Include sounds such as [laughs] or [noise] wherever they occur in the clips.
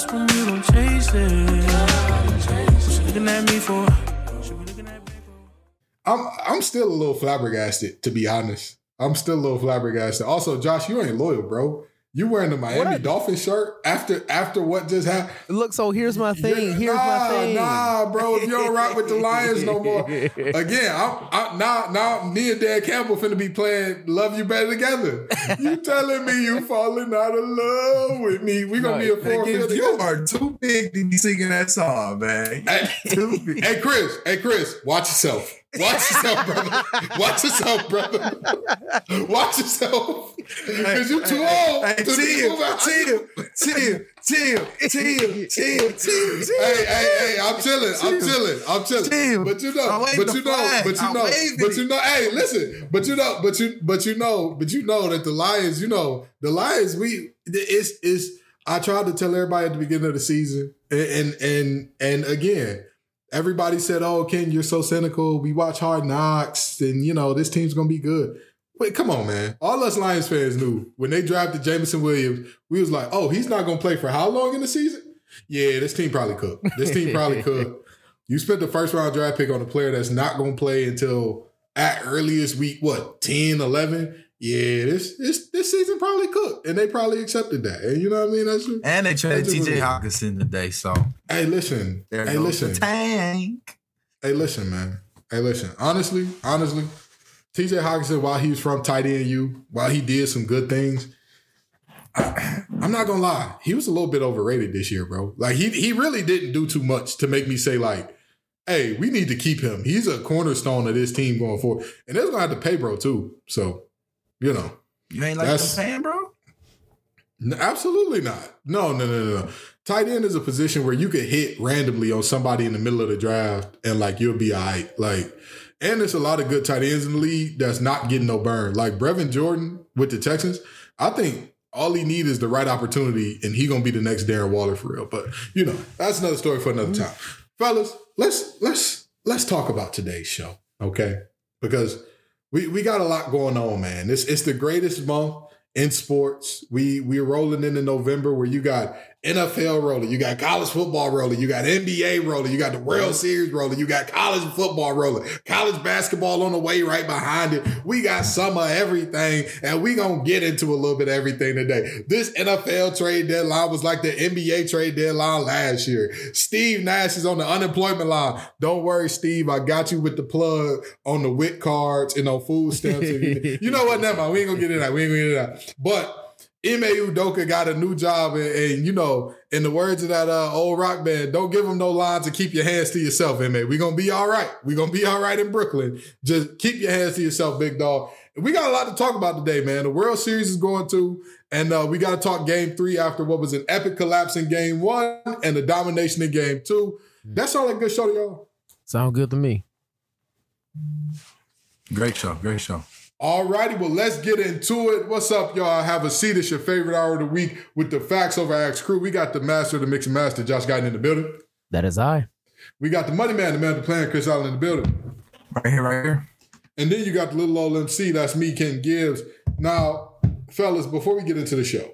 lost when don't chase it. Looking at me for? I'm I'm still a little flabbergasted, to be honest. I'm still a little flabbergasted. Also, Josh, you ain't loyal, bro. You wearing the Miami I- Dolphins shirt after after what just happened? Look, so here's my thing. Yeah, Here's nah, my thing. Nah, bro. If you don't rock with the Lions no more, [laughs] again, I'm, I, now now me and Dan Campbell finna be playing "Love You Better Together." You telling me you falling out of love with me? We gonna be a four Nigga, field you are too big to be singing that song, man. Hey, Too big. hey, Chris. Hey, Chris. Watch yourself. Watch yourself, brother. Watch yourself, brother. Watch yourself. Because you too old Hey, to chill, chill, chill, chill, chill, chill, [laughs] chill. Hey, hey, hey! I'm chilling. I'm chilling. I'm chilling. Chill. But you know, but you know, but you know, but you know. Hey, listen. But you know, but you, but you know, but you know that the Lions. You know, the Lions. We it's it's. I tried to tell everybody at the beginning of the season, and and and, and again. Everybody said, "Oh, Ken, you're so cynical. We watch Hard Knocks, and you know this team's gonna be good." Wait, come on, man. All us Lions fans knew when they drafted Jameson Williams, we was like, "Oh, he's not gonna play for how long in the season?" Yeah, this team probably could. This team probably [laughs] could. You spent the first round draft pick on a player that's not to play until at earliest week, what, 10, 11? Yeah, this this this season probably cooked, And they probably accepted that. And you know what I mean? That's And they traded TJ Hockenson today, so Hey, listen. there hey, listen. tank. Hey, listen, man. Hey, listen. Honestly, honestly, TJ Hockenson, while he was from tight end you, while he did some good things, I, [clears throat] am not gonna lie, he was a little bit overrated this year, bro. Like he he really didn't do too much to make me say like, hey, we need to keep him. He's a cornerstone of this team going forward, and they're gonna have to pay, bro, too. So, you know, You ain't like the fan, bro? Absolutely not. No, no, no, no, no. Tight end is a position where you could hit randomly on somebody in the middle of the draft and like you'll be all right. Like, and there's a lot of good tight ends in the league that's not getting no burn. Like Brevin Jordan with the Texans, I think all he need is the right opportunity and he gonna be the next Darren Waller for real. But you know, that's another story for another mm-hmm. time. Fellas, let's let's let's talk about today's show, okay? Because we we got a lot going on, man. It's it's the greatest month in sports. We we're rolling into November where you got NFL rolling, you got college football rolling, you got NBA rolling, you got the World Series rolling, you got college football rolling, college basketball on the way right behind it. We got some of everything, and we gonna get into a little bit of everything today. This NFL trade deadline was like the NBA trade deadline last year. Steve Nash is on the unemployment line. Don't worry, Steve. I got you with the plug on the WIC cards and on food stamps. [laughs] you know what? Never mind. We ain't gonna get into that. We ain't gonna get into that. But Ime Udoka got a new job, and, and, you know, in the words of that uh, old rock band, don't give them no lines and keep your hands to yourself, Ime. We're gonna be all right. We're gonna be all right in Brooklyn. Just keep your hands to yourself, big dog. We got a lot to talk about today, man. The World Series is going to, and uh, we got to talk Game Three after what was an epic collapse in Game One and the domination in Game Two. That's all a good show to y'all. Sound good to me. Great show, great show. All righty, well, let's get into it. What's up, y'all? Have a seat. It's your favorite hour of the week with the Facts Over Axe crew. We got the master the mix and master, Josh Guyton in the building. That is I. We got the money man, the man of the plan, Chris Allen in the building. Right here, right here. And then you got the little old MC, that's me, Ken Gibbs. Now, fellas, before we get into the show,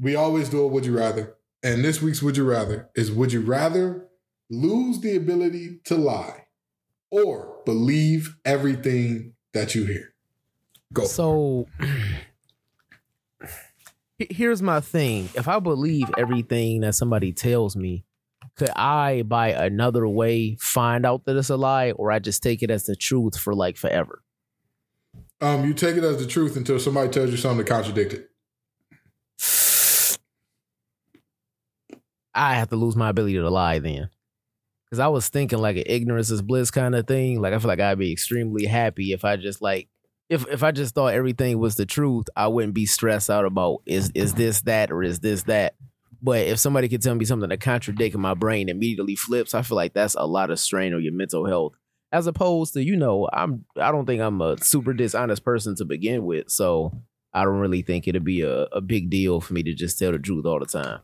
we always do a would you rather. And this week's would you rather is would you rather lose the ability to lie or believe everything that you hear? Go. So [clears throat] here's my thing. If I believe everything that somebody tells me, could I by another way find out that it's a lie or I just take it as the truth for like forever? Um, you take it as the truth until somebody tells you something to contradict it. I have to lose my ability to lie then. Cause I was thinking like an ignorance is bliss kind of thing. Like I feel like I'd be extremely happy if I just like if if I just thought everything was the truth, I wouldn't be stressed out about is is this that or is this that. But if somebody could tell me something to contradict my brain immediately flips, I feel like that's a lot of strain on your mental health. As opposed to, you know, I'm I don't think I'm a super dishonest person to begin with. So I don't really think it'd be a, a big deal for me to just tell the truth all the time.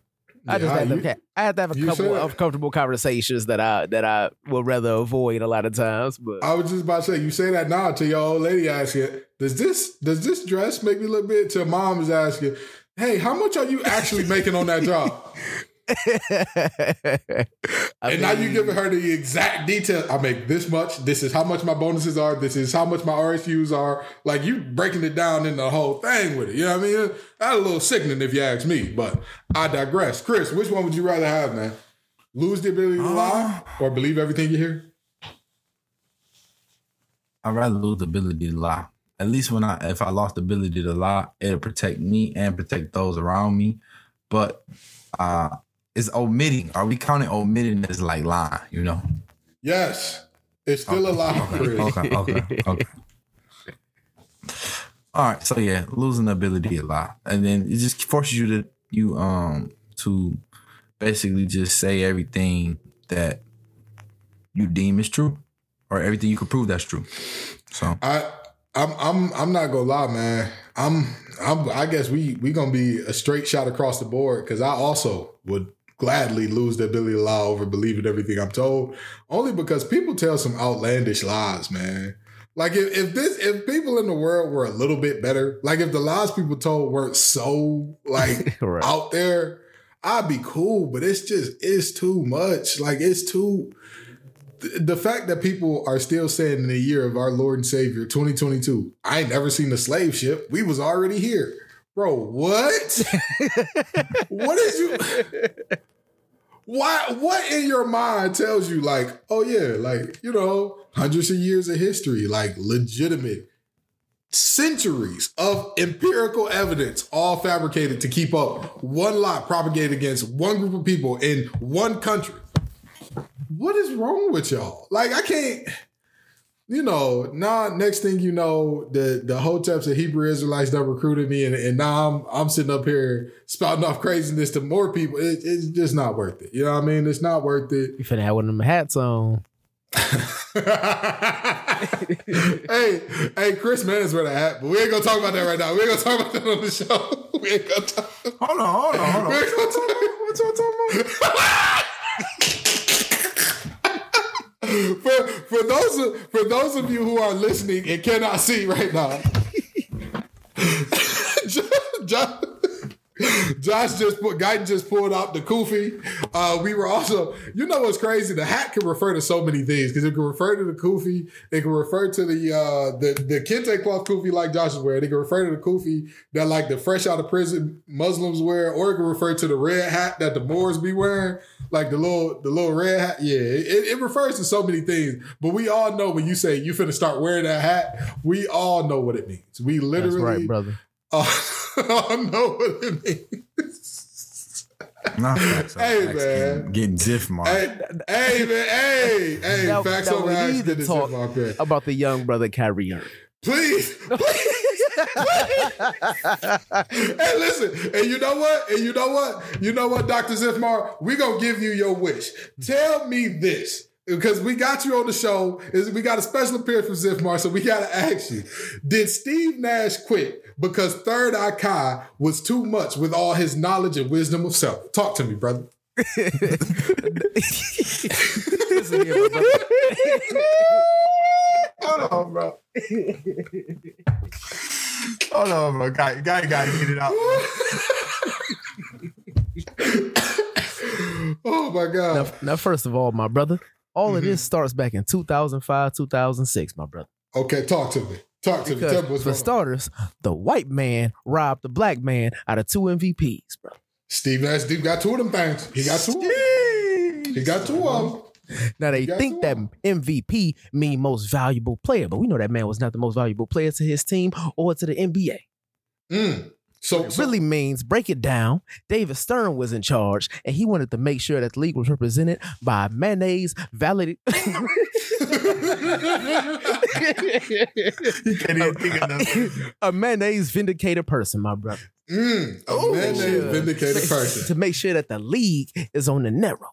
I just Yeah, you- to, I have to have a couple said- of comfortable conversations that I that I would rather avoid a lot of times. But I was just about to say, you say that now to your old lady asking, does this does this dress make me look big? Till mom is asking, hey, how much are you actually making on that job? [laughs] [laughs] And now you mean, giving her the exact detail. I make this much. This is how much my bonuses are. This is how much my RSUs are. Like you breaking it down in the whole thing with it. You know what I mean? That's a little sickening if you ask me. But I digress. Chris, which one would you rather have, man? Lose the ability to lie or believe everything you hear? I'd rather lose the ability to lie. At least when I if I lost the ability to lie, it'll protect me and protect those around me. But uh it's omitting. Are we counting omitting as like lying, you know? Yes. It's still a lie, Chris. Okay, okay, okay. All right, so yeah, losing the ability a lie, and then it just forces you to you um to basically just say everything that you deem is true, or everything you can prove that's true. So I I'm I'm I'm not gonna lie, man. I'm I'm I guess we we gonna be a straight shot across the board because I also would gladly lose the ability to lie over believing everything I'm told. Only because people tell some outlandish lies, man. Like if, if this if people in the world were a little bit better, like if the lies people told weren't so like [laughs] Right. out there, I'd be cool. But it's just it's too much. Like it's too the fact that people are still saying in the year of our Lord and Savior 2022, I ain't never seen a slave ship. We was already here. Bro, what? [laughs] what is you [laughs] why what in your mind tells you like, oh yeah, like, you know, hundreds of years of history, like legitimate centuries of empirical evidence all fabricated to keep up one lie propagated against one group of people in one country what is wrong with y'all? Like, I can't, you know, now next thing you know, the the hoteps of Hebrew Israelites that recruited me, and, and now I'm I'm sitting up here spouting off craziness to more people. It, it's just not worth it. You know what I mean? It's not worth it. You finna have one of them hats on. [laughs] hey, hey, Chris Manners wear a hat, but we ain't gonna talk about that right now. We ain't gonna talk about that on the show. [laughs] We ain't gonna talk. hold on, hold on, hold We on. ain't gonna talk. What y'all talking about? [laughs] [laughs] for for those of, for those of you who are listening and cannot see right now, [laughs] Josh, [laughs] Josh just put Guyton just pulled out the kufi. Uh, we were also, you know, what's crazy? The hat can refer to so many things because it can refer to the kufi, it can refer to the uh, the the kente cloth kufi like Josh is wearing. It can refer to the kufi that like the fresh out of prison Muslims wear, or it can refer to the red hat that the Moors be wearing, like the little the little red hat. Yeah, it, it refers to so many things. But we all know when you say you finna start wearing that hat, we all know what it means. We That's literally right, brother. [laughs] [laughs] all know what it means. Nah, facts Hey, facts. man. Getting, getting diff mark. Hey, hey, man, hey, hey, Now- facts now over we need to talk in my bed. About the young brother Kyrie Irving. Please, please, please. hey, listen, and you know what? And you know what? You know what, Dr. Zifmar? we gonna give you your wish. Tell me this. Because we got you on the show, is we got a special appearance from Zifmar, so we gotta ask you: Did Steve Nash quit because Third Eye Kai was too much with all his knowledge and wisdom of self? Talk to me, brother. Listen here, brother. Hold on, bro. Hold on, bro. Guy, guy gotta get it out. [laughs] oh my god! Now, now, first of all, my brother, all of this starts back in 2005, 2006, my brother. Okay, talk to me. Talk to me. Tell me what's for going on. starters, the white man robbed the black man out of two MVPs, bro. Steve Nash Deep got two of them things. He got two. Of them. He got two of them. Now they think that MVP mean most valuable player, but we know that man was not the most valuable player to his team or to the NBA. Mm. So, It so really means break it down. David Stern was in charge, and he wanted to make sure that the league was represented by a mayonnaise valid. [laughs] He can't even think of nothing. a mayonnaise vindicated person, my brother. mm, a Ooh. man named vindicated to make sure that the league is on the narrow.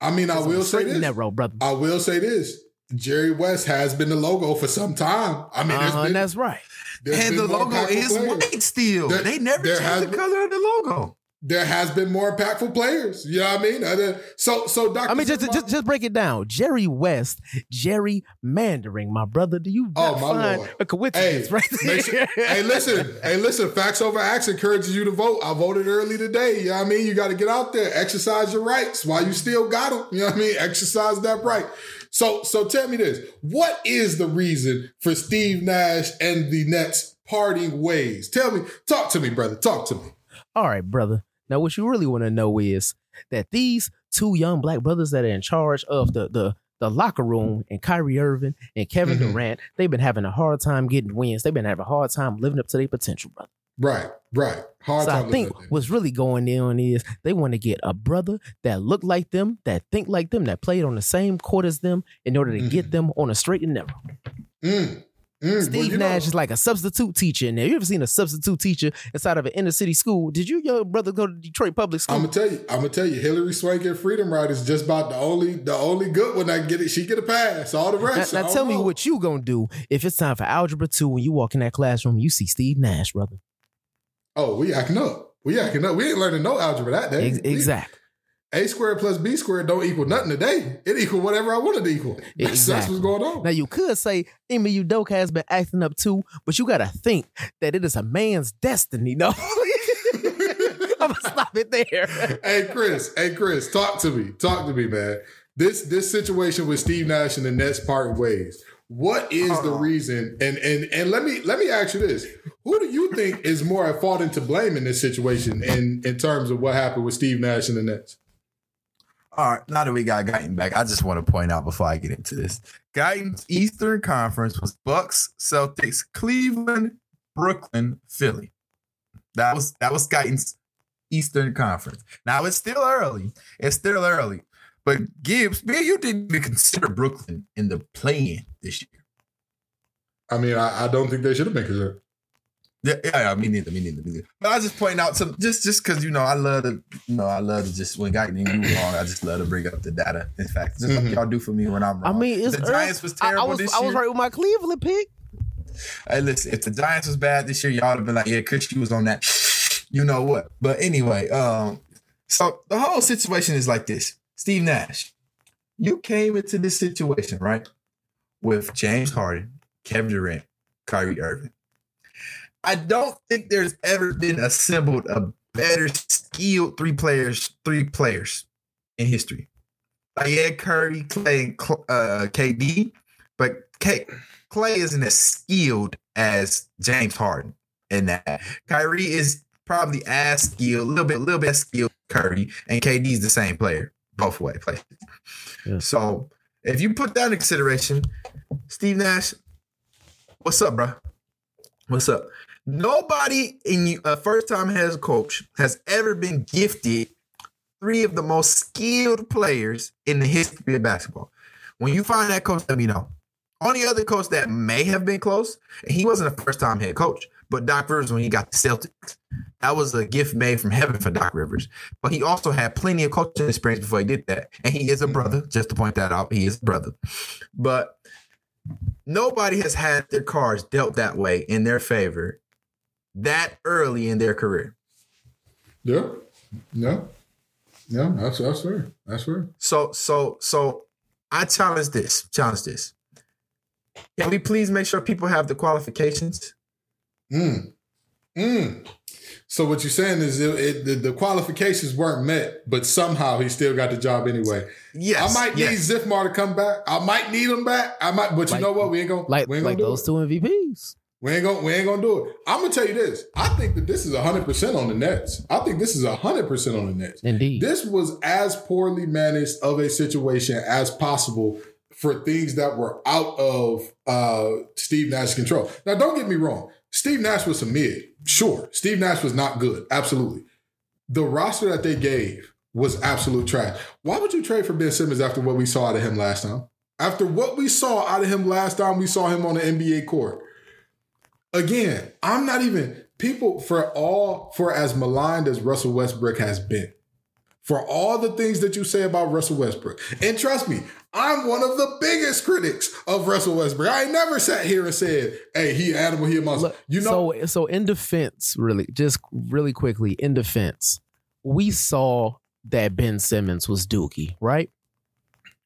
I mean, I will say this. narrow, brother. I will say this. Jerry West has been the logo for some time. I mean, Uh-huh, been, that's right. There's And the logo is players. white still. There- they never there has changed the color of the logo. there has been more impactful players. You know what I mean? So, so Dr. I mean, just, Zimmer- just just break it down. Jerry West, Jerry Mandering, my brother. Do you Oh, not my find Lord. a coincidence Hey, right there? sure- hey, listen, hey, listen. Facts over acts encourages you to vote. I voted early today. You know what I mean? You got to get out there, exercise your rights while you still got them. You know what I mean? Exercise that right. So, so tell me this: What is the reason for Steve Nash and the Nets parting ways? Tell me, talk to me, brother. Talk to me. All right, brother. Now, what you really want to know is that these two young black brothers that are in charge of the the the locker room and Kyrie Irving and Kevin Mhm. Durant, they've been having a hard time getting wins. They've been having a hard time living up to their potential, brother. Right, right. Hard so. I think what's really going on is they want to get a brother that look like them, that think like them, that played on the same court as them, in order to get them on a straight and narrow. Mm, mm. Well, Steve know- Nash is like a substitute teacher. in there. you ever seen a substitute teacher inside of an inner city school? Did you, your brother, go to Detroit Public School? I'm gonna tell you. I'm gonna tell you. Hilary Swank and Freedom Ride is just about the only the only good one. I get it. She get a pass. All the rest. now don't tell me what you gonna do if it's time for algebra two when you walk in that classroom, you see Steve Nash, brother. Oh, we acting up. We acting up. We ain't learning no algebra that day. Ex- exactly. A squared plus B squared don't equal nothing today. It equal whatever I wanted to equal. That's, that's Exactly. what's going on. Now you could say Ime Udoka has been acting up too, but you gotta think that it is a man's destiny. No, [laughs] I'm gonna stop it there. hey Chris, hey Chris, talk to me. Talk to me, man. This this situation with Steve Nash and the Nets parting ways. What is the reason? And and and let me let me ask you this: Who do you think is more at fault and to blame in this situation in in terms of what happened with Steve Nash and the Nets? All right, now that we got Guyton back, I just want to point out before I get into this. Guyton's Eastern Conference was Bucks, Celtics, Cleveland, Brooklyn, Philly. That was that was Guyton's Eastern Conference. Now it's still early. It's still early. But Gibbs, man, you didn't even consider Brooklyn in the play-in this year. I mean, I, I don't think they should have been concerned. Yeah, yeah, yeah, me neither, me neither, me neither. But I was just pointing out some just just because you know I love to you know I love to just when Guyton do wrong, I just love to bring up the data. In fact, just like Mhm. y'all do for me when I'm wrong. I mean, it's the early. Giants was I- terrible I, was, this I was right with my Cleveland pick. Hey, listen, if the Giants was bad this year, y'all would have been like, yeah, Chris, you was on that. You know what? But anyway, um, so the whole situation is like this. Steve Nash, you came into this situation, right? With James Harden, Kevin Durant, Kyrie Irving. I don't think there's ever been assembled a better skilled three players, three players in history. Like, yeah, Curry, Clay, uh, KD, but K- Clay isn't as skilled as James Harden in that. Kyrie is probably as skilled, a little bit, a little bit skilled Curry, and KD's the same player, both way places. Yeah. So if you put that in consideration, Steve Nash, what's up, bro? What's up? Nobody in a first time head coach has ever been gifted three of the most skilled players in the history of basketball. When you find that coach, let me know. Only other coach that may have been close, and he wasn't a first time head coach, but Doc Rivers when he got the Celtics. That was a gift made from heaven for Doc Rivers. But he also had plenty of coaching experience before he did that. And he is a brother, just to point that out. He is a brother. But nobody has had their cards dealt that way in their favor that early in their career. Yeah, no, no, that's that's fair. That's fair. So, so, so I challenge this. Challenge this. Can we please make sure people have the qualifications? Mm. Mm. So what you're saying is it, it, the, the qualifications weren't met, but somehow he still got the job anyway. Yes. I might yes. need Zifmar to come back. I might need him back. I might, but you Like- know what? We ain't gonna Like ain't like gonna do those it. two MVPs. We ain't gonna we ain't gonna do it. I'm gonna tell you this. I think that this is 100 percent on the Nets. I think this is 100 percent on the Nets. Indeed. This was as poorly managed of a situation as possible for things that were out of uh, Steve Nash's control. Now, don't get me wrong. Steve Nash was a mid. Sure. Steve Nash was not good. Absolutely. The roster that they gave was absolute trash. Why would you trade for Ben Simmons after what we saw out of him last time? After what we saw out of him last time we saw him on the NBA court. Again, I'm not even people for all for as maligned as Russell Westbrook has been for all the things that you say about Russell Westbrook. And trust me, I'm one of the biggest critics of Russell Westbrook. I never sat here and said, hey, he animal, he a monster. Look, you know, so so in defense, really, just really quickly, in defense, we saw that Ben Simmons was Dookie, right?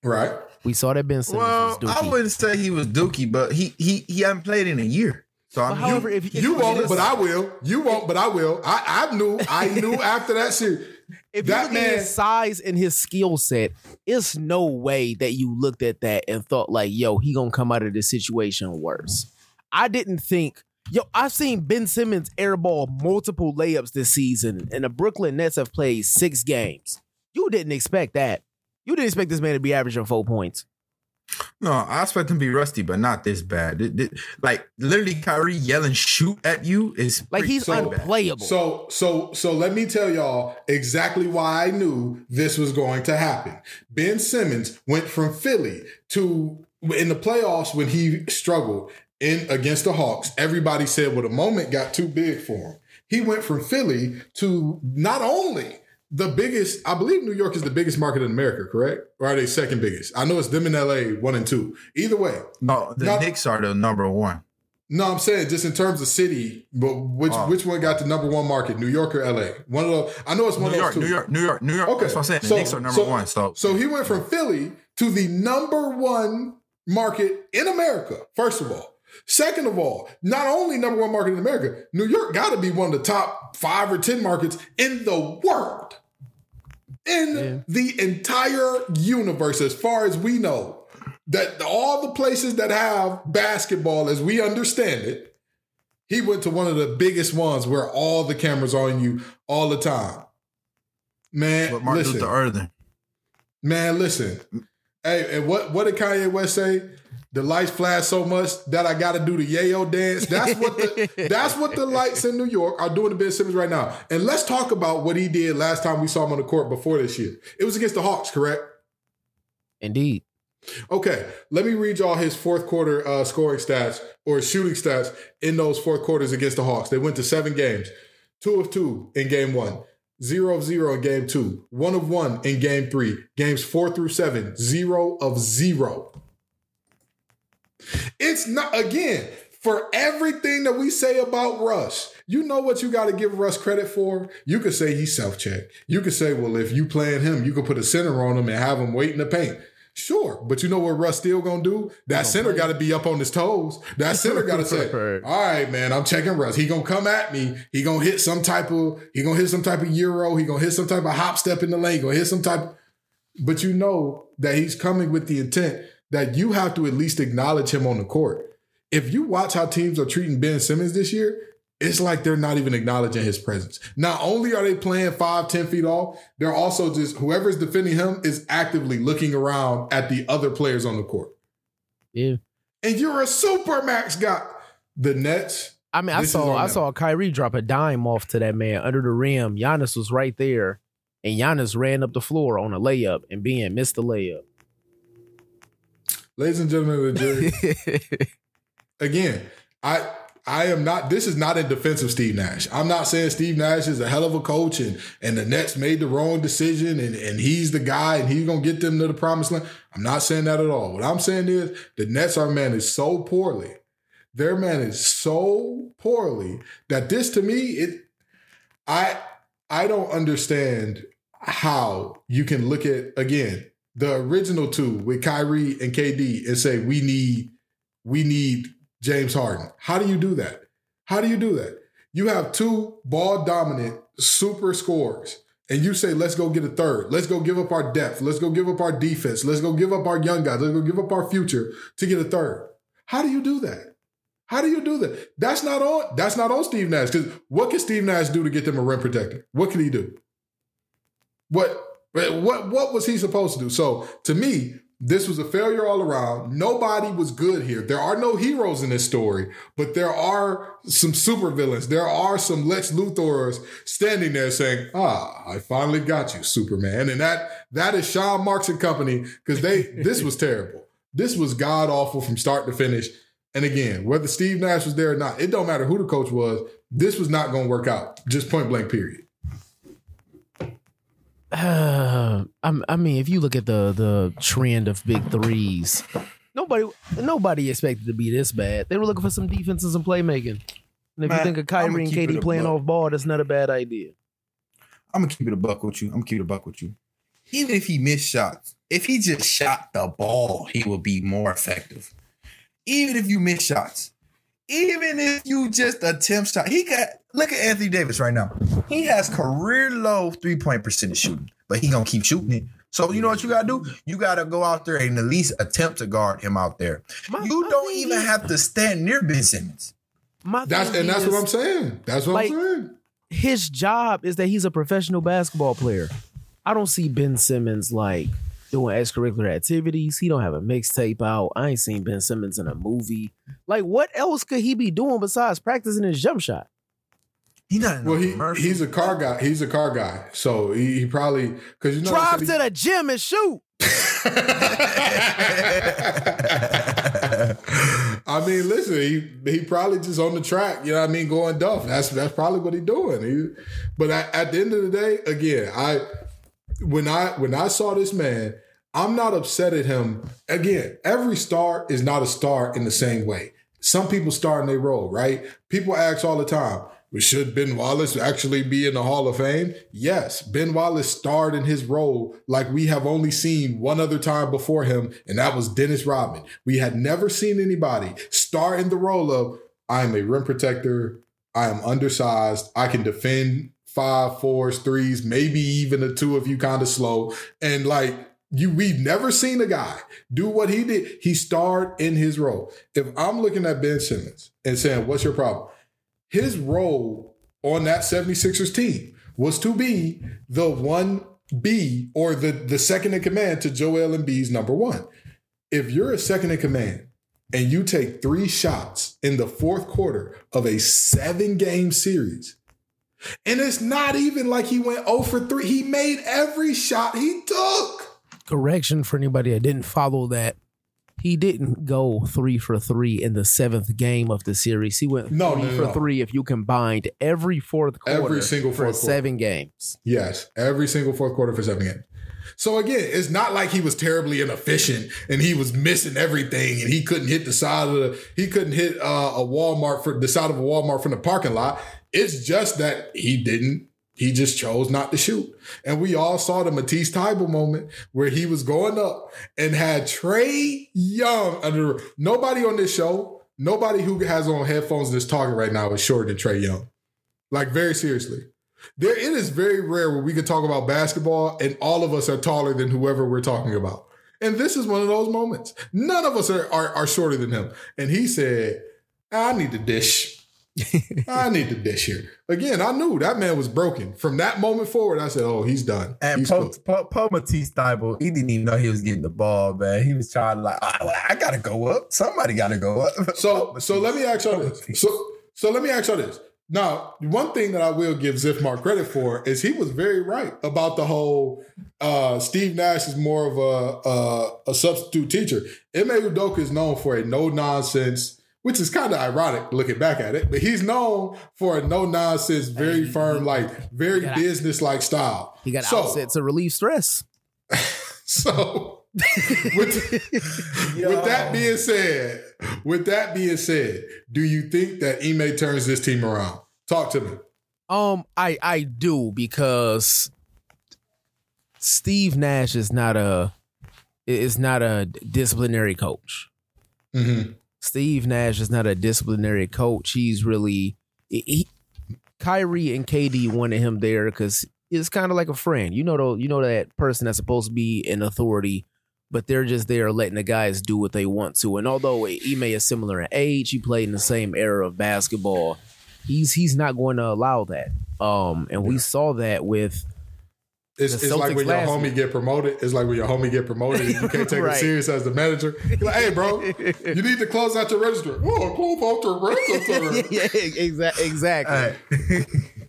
Right. We saw that Ben Simmons Well, was Dookie. I wouldn't say he was Dookie, but he he he hadn't played in a year. So I But mean, however, if, if You won't, if- but I will. You won't, but I will. I, I knew. I knew [laughs] after that series. If that you look at his size and his skill set, it's no way that you looked at that and thought like, "Yo, he gonna come out of this situation worse." I didn't think. Yo, I've seen Ben Simmons airball multiple layups this season, and the Brooklyn Nets have played six games. You didn't expect that. You didn't expect this man to be averaging four points. No, I expect him to be rusty, but not this bad. It- it- like literally, Kyrie yelling "shoot" at you is Like he's bad. unplayable. So, so, so let me tell y'all exactly why I knew this was going to happen. Ben Simmons went from Philly to in the playoffs when he struggled in against the Hawks. Everybody said, "Well, the moment got too big for him." He went from Philly to not only the biggest, I believe New York is the biggest market in America, correct? Or are they second biggest? I know it's them in LA, one and two. Either way, No, the Not- Knicks are the number one. no, I'm saying just in terms of city, but which Oh. which one got the number one market, New York or LA? One of those. I know it's one New of York, those two. New York, New York, New York. Okay, That's what I'm saying. The so- Knicks are number so- one. So, So he went from Philly to the number one market in America. First of all, second of all, not only number one market in America, New York got to be one of the top five or ten markets in the world, in Yeah. the entire universe, as far as we know. That all the places that have basketball, as we understand it, he went to one of the biggest ones where all the cameras are on you all the time. Man, but Martin listen, Luther Irving. man, listen. Hey, and what what did Kanye West say? The lights flash so much that I got to do the yayo dance. That's what the [laughs] that's what the lights in New York are doing to Ben Simmons right now. And let's talk about what he did last time we saw him on the court before this year. It was against the Hawks, correct? Indeed. Okay, let me read y'all his fourth quarter uh, scoring stats or shooting stats in those fourth quarters against the Hawks. They went to seven games, two of two in game one, zero of zero in game two, one of one in game three, games four through seven, zero of zero. It's not, again, for everything that we say about Russ, you know what you got to give Russ credit for? You could say he's self check. You could say, well, if you playing him, you could put a center on him and have him wait in the paint. Sure, but you know what Russ still gonna do? That center got to be up on his toes. That center got to [laughs] say. "All right, man, I'm checking Russ. He gonna come at me. He gonna hit some type of. He gonna hit some type of euro. He gonna hit some type of hop step in the lane. He gonna hit some type. But you know that he's coming with the intent that you have to at least acknowledge him on the court. If you watch how teams are treating Ben Simmons this year, it's like they're not even acknowledging his presence. Not only are they playing five, 10 feet off, they're also just, whoever's defending him is actively looking around at the other players on the court. Yeah. And you're a super max guy. The Nets, I mean, I saw I saw Kyrie drop a dime off to that man under the rim. Giannis was right there, and Giannis ran up the floor on a layup, and Ben missed the layup. Ladies and gentlemen of the jury, [laughs] again, I I am not this is not in defense of Steve Nash. I'm not saying Steve Nash is a hell of a coach and and the Nets made the wrong decision and, and he's the guy and he's gonna get them to the promised land. I'm not saying that at all. What I'm saying is the Nets are managed so poorly. They're managed so poorly that this to me, it I I don't understand how you can look at again the original two with Kyrie and KD and say we need we need James Harden. How do you do that? How do you do that? You have two ball dominant super scorers and you say let's go get a third. Let's go give up our depth. Let's go give up our defense. Let's go give up our young guys. Let's go give up our future to get a third. How do you do that? How do you do that? That's not on. That's not on Steve Nash. Because what can Steve Nash do to get them a rim protector? What can he do? What what what was he supposed to do? So to me, this was a failure all around. Nobody was good here. There are no heroes in this story, but there are some supervillains. There are some Lex Luthors standing there saying, "Ah, I finally got you, Superman." And that that is Sean Marks and company because they [laughs] this was terrible. This was god awful from start to finish. And again, whether Steve Nash was there or not, it don't matter who the coach was. This was not going to work out. Just point blank. Period. Uh, [sighs] I'm- I mean, if you look at the the trend of big threes, nobody nobody expected to be this bad. They were looking for some defense and some playmaking. And if Man, you think of Kyrie and KD playing off ball, that's not a bad idea. I'm gonna keep it a buck with you. I'm gonna keep it a buck with you. Even if he missed shots, if he just shot the ball, he will be more effective. Even if you miss shots, even if you just attempt shot, he got look at Anthony Davis right now. He has career low three point percentage shooting, but he gonna keep shooting it. So you know what you gotta do? You gotta go out there and at least attempt to guard him out there. My- you my don't even is- have to stand near Ben Simmons. My That's and that's is, what I'm saying. That's what like- I'm saying. His job is that he's a professional basketball player. I don't see Ben Simmons like doing extracurricular activities. He don't have a mixtape out. I ain't seen Ben Simmons in a movie. Like, what else could he be doing besides practicing his jump shot? He not Well, he he's a car guy. He's a car guy. So he, he probably because you know Drive to said the gym and shoot. [laughs] I mean, listen, he he probably just on the track, you know what I mean, going duff. That's that's probably what he doing. He, but at, at the end of the day, again, I when I when I saw this man, I'm not upset at him. Again, every star is not a star in the same way. Some people star in their role, right? People ask all the time, well, should Ben Wallace actually be in the Hall of Fame? Yes, Ben Wallace starred in his role like we have only seen one other time before him, and that was Dennis Rodman. We had never seen anybody star in the role of I am a rim protector, I am undersized, I can defend five, fours, threes, maybe even a two if you kind of slow. And like you we've never seen a guy do what he did. He starred in his role. If I'm looking at Ben Simmons and saying, What's your problem? His role on that 76ers team was to be the one B or the, the second in command to Joel Embiid's number one. If you're a second in command and you take three shots in the fourth quarter of a seven game series, and it's not even like he went 0 for 3. He made every shot he took. Correction for anybody that didn't follow that. He didn't go three for three in the seventh game of the series. He went No, three no, no, for no. three if you combined every fourth quarter Every single for fourth quarter. seven games. Yes, every single fourth quarter for seven games. So again, it's not like he was terribly inefficient and he was missing everything and he couldn't hit the side of the he couldn't hit uh, a Walmart for the side of a Walmart from the parking lot. It's just that he didn't. He just chose not to shoot. And we all saw the Matisse Thybulle moment where he was going up and had Trae Young under nobody on this show, nobody who has on headphones that's talking right now is shorter than Trae Young. Like very seriously. There, it is very rare where we can talk about basketball and all of us are taller than whoever we're talking about. And this is one of those moments. None of us are, are, are shorter than him. And he said, I need to dish. I need to dish here. Again, I knew that man was broken. From that moment forward, I said, oh, he's done. And He's Paul, cooked. Paul, Paul Matisse Thybulle, he didn't even know he was getting the ball, man. He was trying to like, "Ah, well, I gotta go up. Somebody gotta go up. [laughs] So, so let me ask y'all this. So, so let me ask y'all this. Now, one thing that I will give Zifmar credit for is he was very right about the whole uh, Steve Nash is more of a a, a substitute teacher. Ime Udoka is known for a no nonsense, which is kind of ironic looking back at it, but he's known for a no nonsense, very firm, like very business like style. He got So- outset to relieve stress. [laughs] So, with, [laughs] with that being said, with that being said, do you think that Ime turns this team around? Talk to me. Um, I I do because Steve Nash is not a is not a disciplinary coach. Mm-hmm. Steve Nash is not a disciplinary coach. He's really he, Kyrie and KD wanted him there because it's kind of like a friend. You know, though, you know that person that's supposed to be an authority, but they're just there letting the guys do what they want to. And although Ime is similar in age, he played in the same era of basketball. He's he's not going to allow that. Um, and we saw that with It's, it's like when your homie year. get promoted. It's like when your homie get promoted. You can't take [laughs] Right. it serious as the manager. You're like, hey, bro, you need to close out your register. Oh, close out your register. [laughs] yeah, exactly, exactly. [laughs]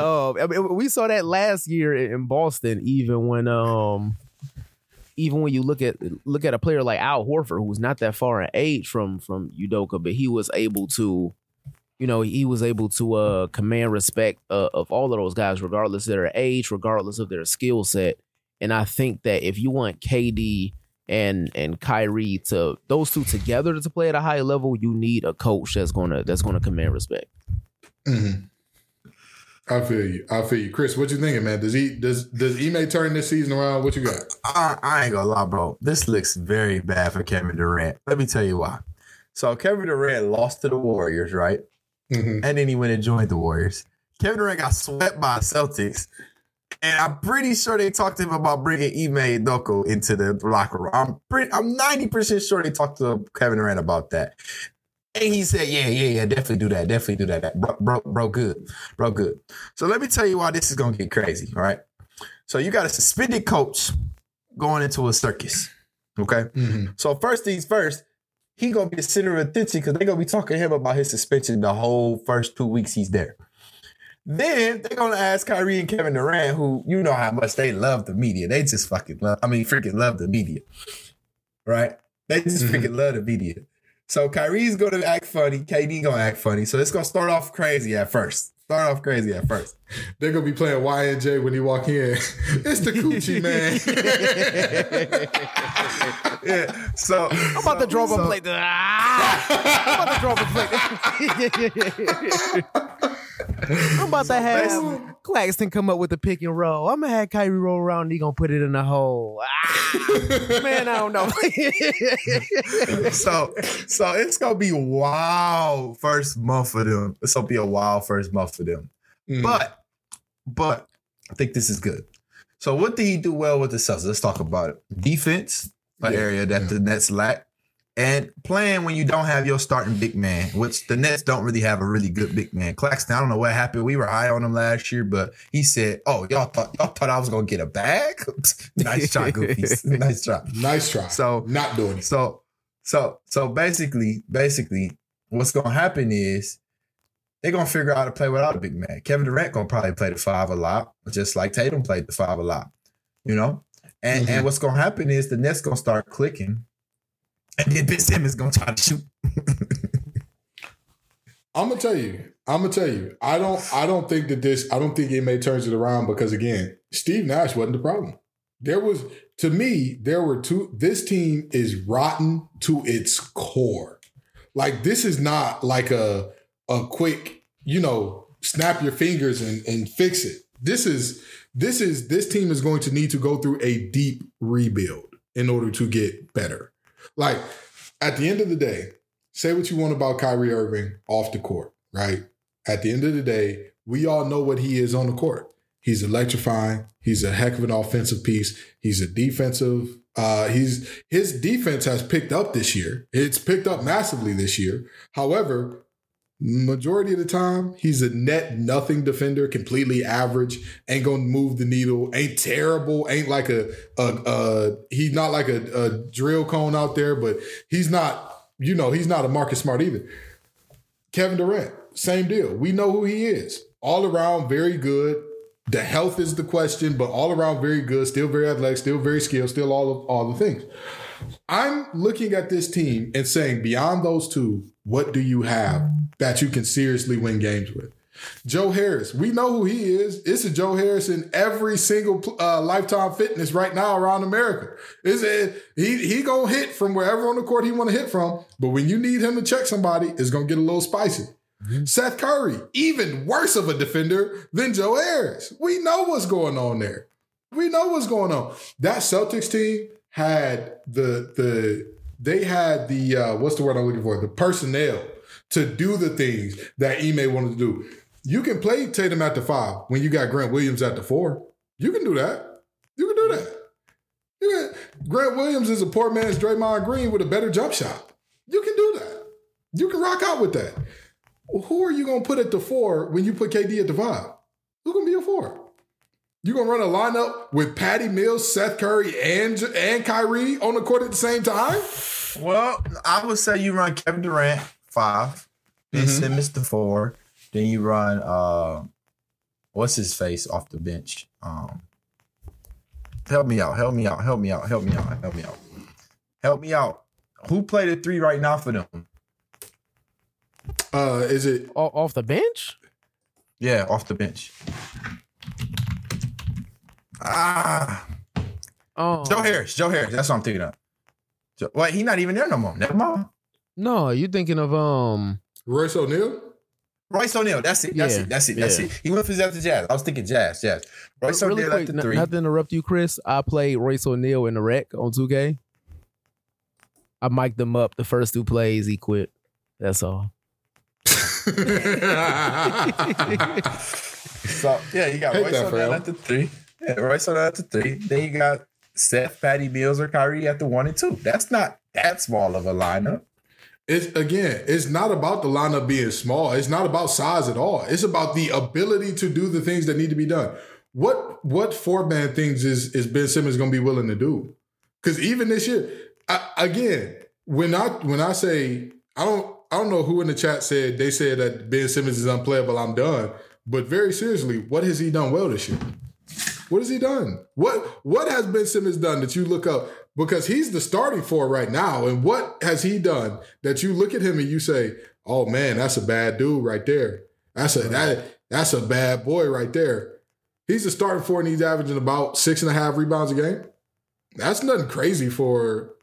Oh, I mean, we saw that last year in Boston. Even when, um, even when you look at look at a player like Al Horford, who's not that far in age from from Udoka, but he was able to, you know, he was able to uh command respect uh, of all of those guys, regardless of their age, regardless of their skill set. And I think that if you want KD and and Kyrie to those two together to play at a high level, you need a coach that's gonna that's gonna command respect. Mhm. I feel you. I feel you, Chris. What you thinking, man? Does he does does Ime turn this season around? What you got? I, I ain't gonna lie, bro. This looks very bad for Kevin Durant. Let me tell you why. So Kevin Durant lost to the Warriors, right? Mhm. And then he went and joined the Warriors. Kevin Durant got swept by Celtics. And I'm pretty sure they talked to him about bringing Ime Udoka into the locker room. I'm pretty, I'm 90% sure they talked to Kevin Durant about that. And he said, yeah, yeah, yeah, definitely do that. Definitely do that. that bro, bro, bro, good. Bro, good. So let me tell you why this is going to get crazy, all right? So you got a suspended coach going into a circus, okay? Mhm. So first things first, he gonna be the center of attention because they're gonna be talking to him about his suspension the whole first two weeks he's there. Then they're gonna ask Kyrie and Kevin Durant, who you know how much they love the media. They just fucking love. I mean, freaking love the media, right? They just Mhm. freaking love the media. So Kyrie's gonna act funny. KD gonna act funny. So it's gonna start off crazy at first. Start off crazy at first. They're gonna be playing Y and J when he walk in. [laughs] it's the coochie [laughs] man. [laughs] Yeah. So I'm about to draw up a plate. I'm about to draw up a plate. I'm about to have Claxton come up with a pick and roll. I'm gonna have Kyrie roll around and he gonna put it in the hole. Ah! [laughs] Man, I don't know. so so it's gonna be wild first month for them. It's gonna be a wild first month for them. Mm. But but I think this is good. So what did he do well with the Celtics? Let's talk about it. Defense, an Yeah, area that yeah. the Nets lack. And playing when you don't have your starting big man, which the Nets don't really have a really good big man. Claxton, I don't know what happened. We were high on him last year, but he said, "Oh, y'all thought y'all thought I was gonna get a bag." [laughs] nice try, Goofies. [laughs] nice try. nice try. So- not doing it. So, so, so basically, basically, what's gonna happen is they're gonna figure out how to play without a big man. Kevin Durant gonna probably play the five a lot, just like Tatum played the five a lot, you know. And Mhm. and what's gonna happen is the Nets gonna start clicking, and then Ben Simmons gonna try to shoot. I'm gonna tell you. I'm gonna tell you. I don't. I don't think that this. I don't think Ime turns it around because again, Steve Nash wasn't the problem. There was to me. There were two. This team is rotten to its core. Like this is not like a a quick. You know, snap your fingers and and fix it. This is this is this team is going to need to go through a deep rebuild in order to get better. Like at the end of the day, say what you want about Kyrie Irving off the court, right? At the end of the day, we all know what he is on the court. He's electrifying. He's a heck of an offensive piece. He's a defensive. Uh, he's his defense has picked up this year. It's picked up massively this year. However, majority of the time, he's a net nothing defender, completely average. Ain't gonna move the needle. Ain't terrible. Ain't like a a, a he's not like a, a drill cone out there, but he's not. You know, he's not a Marcus Smart either. Kevin Durant, same deal. We know who he is. All around, very good. The health is the question, but all around, very good. Still very athletic. Still very skilled. Still all of all the things. I'm looking at this team and saying, beyond those two, what do you have that you can seriously win games with? Joe Harris, we know who he is. It's a Joe Harris in every single uh, Lifetime Fitness right now around America. Is it he he gonna hit from wherever on the court he want to hit from, but when you need him to check somebody, it's gonna get a little spicy. Seth Curry, even worse of a defender than Joe Harris. We know what's going on there. We know what's going on. That Celtics team had the the they had the uh, what's the word I'm looking for? The personnel to do the things that Ime wanted to do. You can play Tatum at the five when you got Grant Williams at the four. You can do that. You can do that. You can, Grant Williams is a poor man's Draymond Green with a better jump shot. You can do that. You can rock out with that. Who are you gonna put at the four when you put KD at the five? Who gonna be a four? You gonna run a lineup with Patty Mills, Seth Curry, and and Kyrie on the court at the same time? Well, I would say you run Kevin Durant 5 Ben Mhm. Simmons the four, then you run uh, what's his face off the bench. Um, help me out, help me out, help me out, help me out, help me out, help me out. Who played at three right now for them? Uh, is it O- off the bench? Yeah, off the bench. Ah, Oh Joe Harris. Joe Harris. That's what I'm thinking of. Joe, wait, he not even there no more. Never mind. No, you're thinking of um Royce O'Neale? Royce O'Neale. That's it. That's Yeah, it. That's it. That's yeah. it. He went for after Jazz. I was thinking Jazz. Jazz. Royce really O'Neale quick, at the n- three. not to interrupt you, Chris. I played Royce O'Neale in the rec on 2K. I mic'd them up the first two plays. He quit. That's all. [laughs] [laughs] So yeah, you got Hate Royce that O'Neale at the three. Yeah, Royce O'Neale at the three. Then you got Seth, Patty Mills, or Kyrie at the one and two. That's not that small of a lineup. It's again, it's not about the lineup being small. It's not about size at all. It's about the ability to do the things that need to be done. What what four man things is is Ben Simmons going to be willing to do? Because even this year, I, again, when I when I say I don't I don't know who in the chat said they said that Ben Simmons is unplayable. I'm done. But very seriously, what has he done well this year? What has he done? What what has Ben Simmons done that you look up because he's the starting four right now? And what has he done that you look at him and you say, "Oh man, that's a bad dude right there. That's a that that's a bad boy right there." He's the starting four and he's averaging about six and a half rebounds a game. That's nothing crazy for.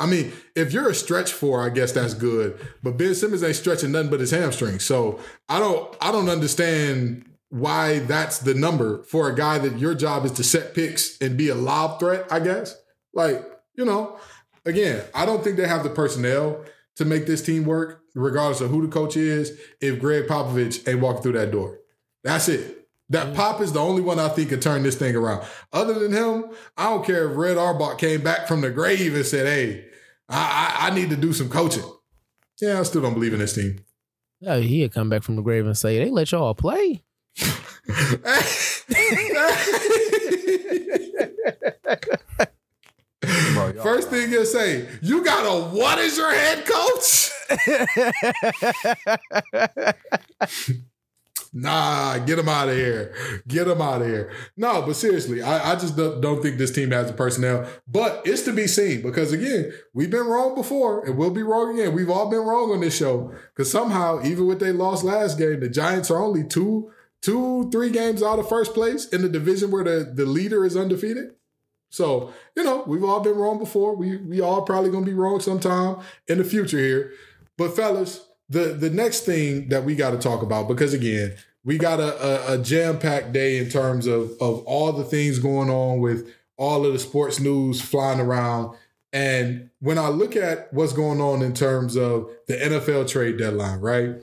I mean, if you're a stretch four, I guess that's good. But Ben Simmons ain't stretching nothing but his hamstring. So I don't I don't understand why that's the number for a guy that your job is to set picks and be a lob threat, I guess. Like, you know, again, I don't think they have the personnel to make this team work, regardless of who the coach is, if Gregg Popovich ain't walking through that door. That's it. That Pop is the only one I think could turn this thing around. Other than him, I don't care if Red Auerbach came back from the grave and said, hey, I, I, I need to do some coaching. Yeah, I still don't believe in this team. Yeah, he'd come back from the grave and say, "They let y'all play." Bro, First thing you say, you got a what is your head coach? [laughs] nah, get him out of here. Get him out of here. No, but seriously, I, I just don't, don't think this team has the personnel. But it's to be seen because again, we've been wrong before and we'll be wrong again. We've all been wrong on this show because somehow, even with they lost last game, the Giants are only two, two, three games out of first place in the division where the, the leader is undefeated. So, you know, we've all been wrong before. We we all probably gonna be wrong sometime in the future here. But fellas, the the next thing that we got to talk about, because again, we got a, a, a jam-packed day in terms of of all the things going on with all of the sports news flying around. And when I look at what's going on in terms of the NFL trade deadline, right?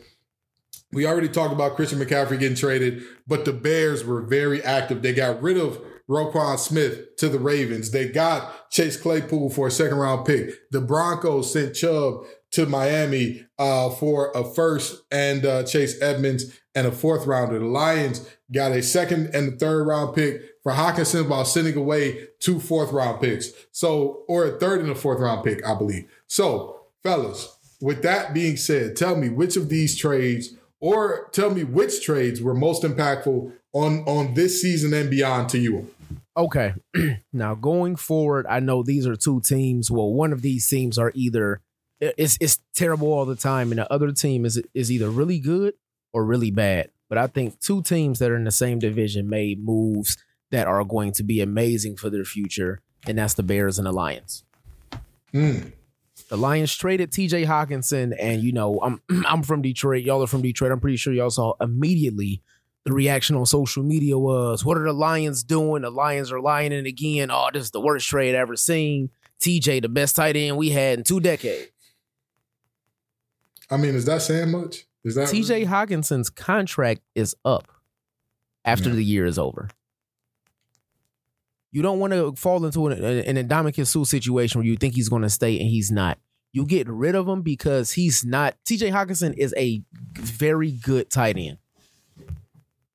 We already talked about Christian McCaffrey getting traded, but the Bears were very active. They got rid of Roquan Smith to the Ravens. They got Chase Claypool for a second round pick. The Broncos sent Chubb to Miami uh, for a first and uh, Chase Edmonds and a fourth rounder. The Lions got a second and a third round pick for Hockenson while sending away two fourth round picks. So, or a third and a fourth round pick, I believe. So, fellas, with that being said, tell me which of these trades or tell me which trades were most impactful on on this season and beyond to you. Okay. [clears throat] now going forward, I know these are two teams. Well, one of these teams are either it's it's terrible all the time, and the other team is is either really good or really bad. But I think two teams that are in the same division made moves that are going to be amazing for their future, and that's the Bears and the Lions. Mm. The Lions traded TJ Hockenson, and you know, I'm [clears throat] I'm from Detroit. Y'all are from Detroit. I'm pretty sure y'all saw immediately the reaction on social media was, "What are the Lions doing? The Lions are lying and again. Oh, this is the worst trade ever seen. TJ, the best tight end we had in two decades. I mean, is that saying much? Is that TJ Hockenson's contract is up after Yeah. the year is over. You don't want to fall into an, an Ndamukong Suh situation where you think he's going to stay and he's not. You get rid of him because he's not. TJ Hockenson is a very good tight end,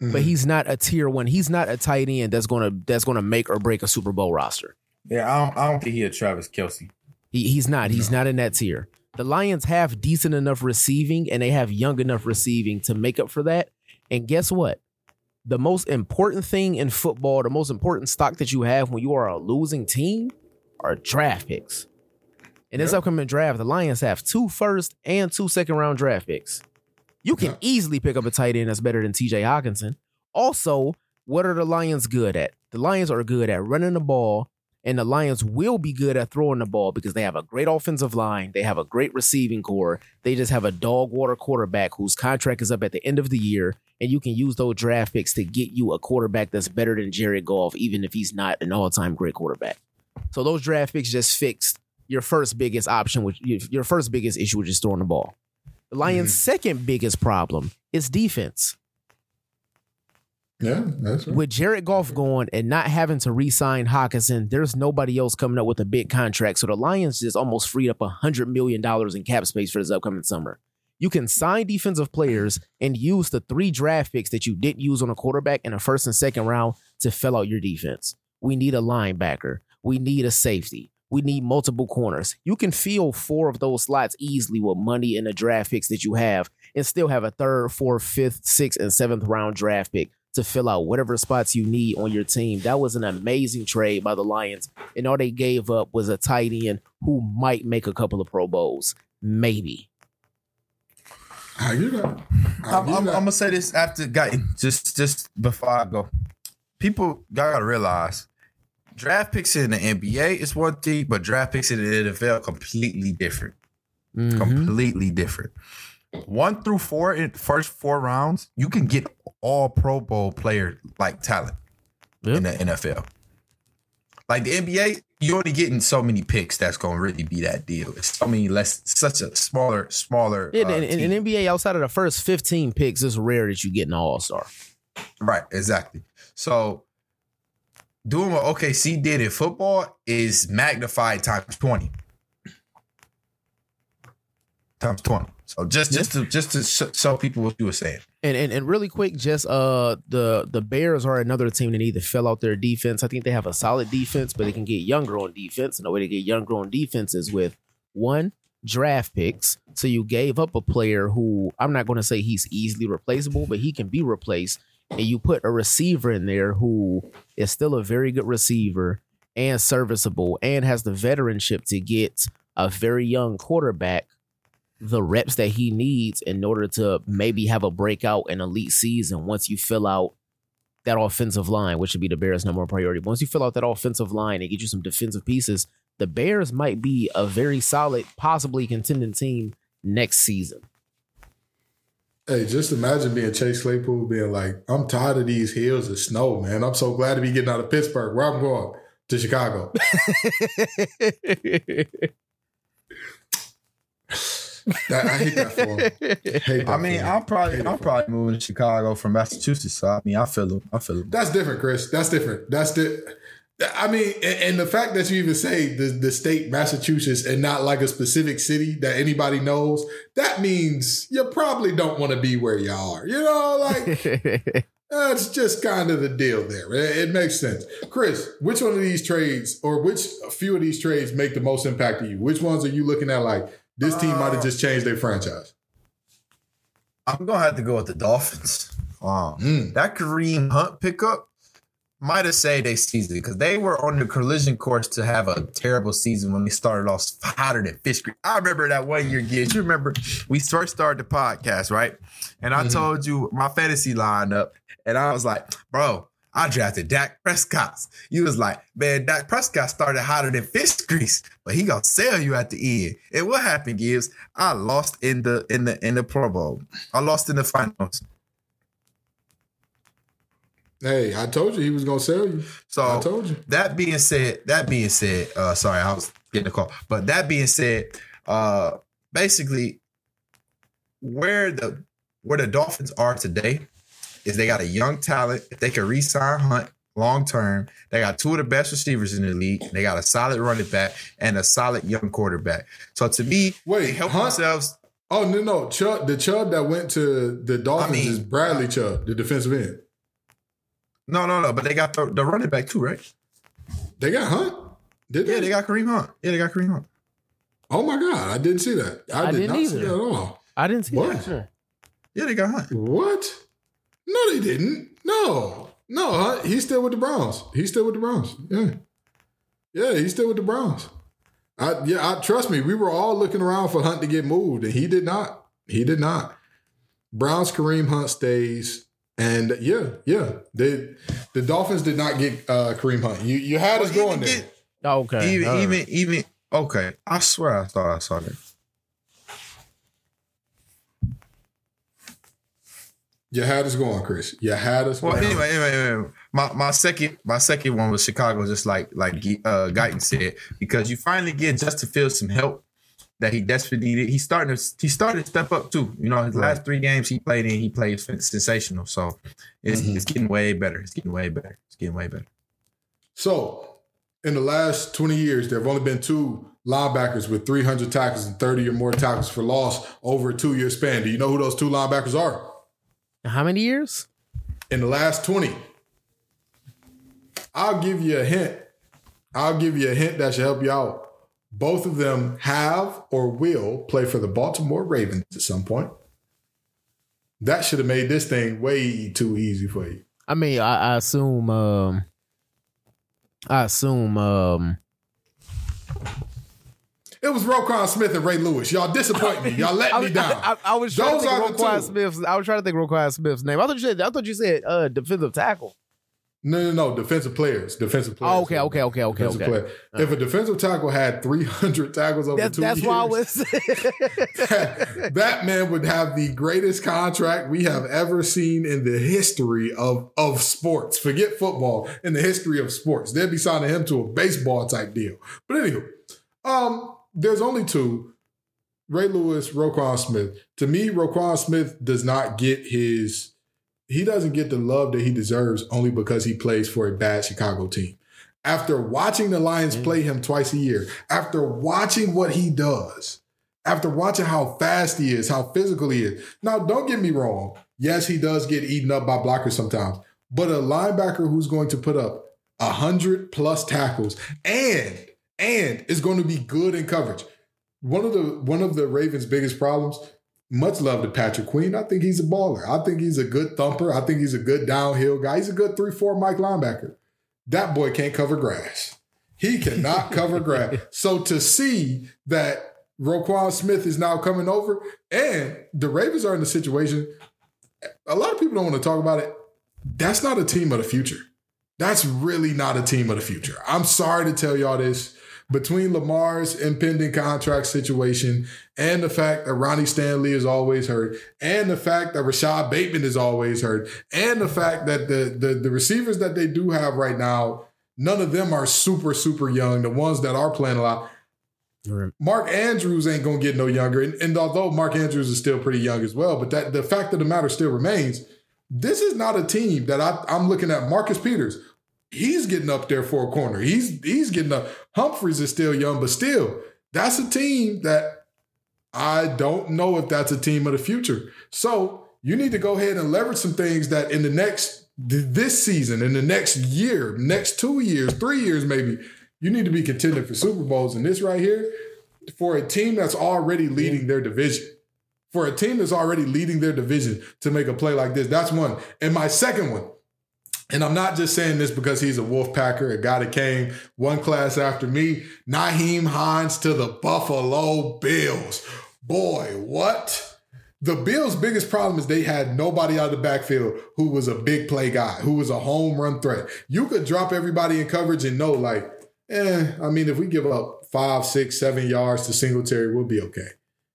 Mhm. but he's not a tier one. He's not a tight end that's gonna that's gonna make or break a Super Bowl roster. Yeah, I don't, I don't think he a Travis Kelce. He, he's not. He's not in that tier. The Lions have decent enough receiving and they have young enough receiving to make up for that. And guess what? The most important thing in football, the most important stock that you have when you are a losing team are draft picks. In this Yep. upcoming draft, the Lions have two first and two second round draft picks. You can Yeah. easily pick up a tight end that's better than TJ Hockenson. Also, what are the Lions good at? The Lions are good at running the ball And the Lions will be good at throwing the ball because they have a great offensive line. They have a great receiving core. They just have a dog water quarterback whose contract is up at the end of the year. And you can use those draft picks to get you a quarterback that's better than Jared Goff, even if he's not an all time great quarterback. So those draft picks just fixed your first biggest option, which your first biggest issue, which is throwing the ball. The Lions' mm-hmm. second biggest problem is defense. Yeah, that's right. With Jared Goff going and not having to re-sign Hockenson, there's nobody else coming up with a big contract. So the Lions just almost freed up hundred million dollars in cap space for this upcoming summer. You can sign defensive players and use the three draft picks that you didn't use on a quarterback in the first and second round to fill out your defense. We need a linebacker. We need a safety. We need multiple corners. You can fill four of those slots easily with money in the draft picks that you have and still have a third, fourth, fifth, sixth, and seventh round draft pick to fill out whatever spots you need on your team. That was an amazing trade by the Lions. And all they gave up was a tight end who might make a couple of Pro Bowls. Maybe. I get that. I I'm, I'm. I'm gonna say this after guy just just before I go. People gotta realize draft picks in the NBA is one thing, but draft picks in the NFL completely different. Mhm. Completely different. One through four in first four rounds, you can get all Pro Bowl player like talent in the NFL. Like the NBA, you're only getting so many picks that's gonna really be that deal. It's so many less, such a smaller, smaller. In, uh, in, in team. NBA, outside of the first 15 picks, it's rare that you get an all star. Right, exactly. So doing what OKC did in football is magnified times 20. Times 20. So just just to just to show people what you were saying. And, and and really quick, just uh the the Bears are another team that need to fill out their defense. I think they have a solid defense, but they can get younger on defense. And the way to get younger on defense is with one draft picks. So you gave up a player who I'm not going to say he's easily replaceable, but he can be replaced. And you put a receiver in there who is still a very good receiver and serviceable and has the veteranship to get a very young quarterback the reps that he needs in order to maybe have a breakout and elite season once you fill out that offensive line, which should be the Bears' number one priority. Once you fill out that offensive line and get you some defensive pieces, the Bears might be a very solid, possibly contending team next season. Hey, just imagine being Chase Claypool being like, I'm tired of these hills of snow, man. I'm so glad to be getting out of Pittsburgh. Where I'm going? To Chicago. [laughs] That, I hate that for him. [laughs] Hate that I mean, for. I'm probably I'm probably moving to Chicago from Massachusetts. So I mean, I feel it. I feel it. That's different, Chris. That's different. That's the. I mean, and, and the fact that you even say the, the state Massachusetts and not like a specific city that anybody knows, that means you probably don't want to be where you are. You know, like [laughs] that's just kind of the deal there. It, it makes sense. Chris, which one of these trades or which few of these trades make the most impact to you? Which ones are you looking at like this team might have just changed their franchise? I'm gonna have to go with the Dolphins. Um, Mm. That Kareem Hunt pickup might have saved their season because they were on the collision course to have a terrible season when they started off hotter than fish grease. I remember that one year, Gibbs. You remember we first started the podcast, right? And I told you my fantasy lineup, and I was like, bro, I drafted Dak Prescott. You was like, man, Dak Prescott started hotter than fish grease, but he gonna sell you at the end. And what happened, Gibbs? I lost in the in the in the Pro Bowl. I lost in the finals. Hey, I told you he was gonna sell you. So I told you. that being said, that being said, uh sorry, I was getting a call. But that being said, uh basically where the where the Dolphins are today is they got a young talent. If they can re-sign Hunt long term, they got two of the best receivers in the league. They got a solid running back and a solid young quarterback. So to me, Wait, they help Hunt- themselves. Oh no, no, Chubb. The Chubb that went to the Dolphins I mean- is Bradley Chubb, the defensive end. No, no, no. But they got the, the running back too, right? They got Hunt. Did they? Yeah, they got Kareem Hunt. Yeah, they got Kareem Hunt. Oh my God, I didn't see that. I, I did didn't not see that at all. I didn't see What? that. Yeah, they got Hunt. What? No, they didn't. No, no, Hunt. He's still with the Browns. He's still with the Browns. Yeah, yeah, he's still with the Browns. I yeah, I trust me. We were all looking around for Hunt to get moved, and he did not. He did not. Browns Kareem Hunt stays. And yeah, yeah, they the Dolphins did not get uh, Kareem Hunt. You you had us Well, going even there. get- Okay. even all right. even even okay. I swear I thought I saw that. You had us going, Chris. You had us Well, going. anyway, anyway, anyway, my my second my second one was Chicago, just like like uh, Guyton said, because you finally get Justin Fields some help that he desperately needed. He's starting to he started to step up too. You know, his last three games he played in, he played sensational. So it's Mhm. it's getting way better. It's getting way better. It's getting way better. So, in the last 20 years, there have only been two linebackers with 300 tackles and 30 or more tackles for loss over a two year span. Do you know who those two linebackers are? How many years? In the last 20. I'll give you a hint. I'll give you a hint that should help you out. Both of them have or will play for the Baltimore Ravens at some point. That should have made this thing way too easy for you. I mean, I, I assume. Um, I assume. Um, It was Roquan Smith and Ray Lewis. Y'all disappoint me. Y'all let [laughs] I, me down. I, I, I was trying Those to think are of the Roquan. Smith's. I was trying to think Roquan Smith's name. I thought you said. I thought you said uh, defensive tackle. No, no, no. Defensive players. Defensive players. Oh, okay, okay, okay, okay, Defensive okay. player. If a defensive tackle had 300 tackles over That's two that's years, why I was. [laughs] that, that man would have the greatest contract we have ever seen in the history of, of sports. Forget football, in the history of sports. They'd be signing him to a baseball type deal. But anyway, um, there's only two. Ray Lewis, Roquan Smith. To me, Roquan Smith does not get his he doesn't get the love that he deserves only because he plays for a bad Chicago team. After watching the Lions mm. play him twice a year, after watching what he does, after watching how fast he is, how physical he is. Now, don't get me wrong. Yes, he does get eaten up by blockers sometimes, but a linebacker who's going to put up a hundred plus tackles and and is going to be good in coverage. One of the one of the Ravens' biggest problems much love to Patrick Queen. I think he's a baller. I think he's a good thumper. I think he's a good downhill guy. He's a good 3 4 Mike linebacker. That boy can't cover grass. He cannot [laughs] cover grass. So to see that Roquan Smith is now coming over and the Ravens are in the situation, a lot of people don't want to talk about it. That's not a team of the future. That's really not a team of the future. I'm sorry to tell y'all this between Lamar's impending contract situation and the fact that Ronnie Stanley is always hurt, and the fact that Rashad Bateman is always hurt, and the fact that the, the the receivers that they do have right now, none of them are super super young. The ones that are playing a lot, Mark Andrews ain't gonna get no younger. And, and although Mark Andrews is still pretty young as well, but that the fact of the matter still remains. This is not a team that I, I'm looking at. Marcus Peters, he's getting up there for a corner. He's he's getting up. Humphreys is still young, but still, that's a team that I don't know if that's a team of the future. So you need to go ahead and leverage some things that in the next this season, in the next year, next two years, three years, maybe, you need to be contending for Super Bowls. And this right here, for a team that's already leading their division, for a team that's already leading their division to make a play like this, that's one. And my second one, and I'm not just saying this because he's a Wolf Packer, a guy that came one class after me. Nyheim Hines to the Buffalo Bills. Boy, what? The Bills' biggest problem is they had nobody out of the backfield who was a big play guy, who was a home run threat. You could drop everybody in coverage and know, like, eh, I mean, if we give up five, six, seven yards to Singletary, we'll be okay.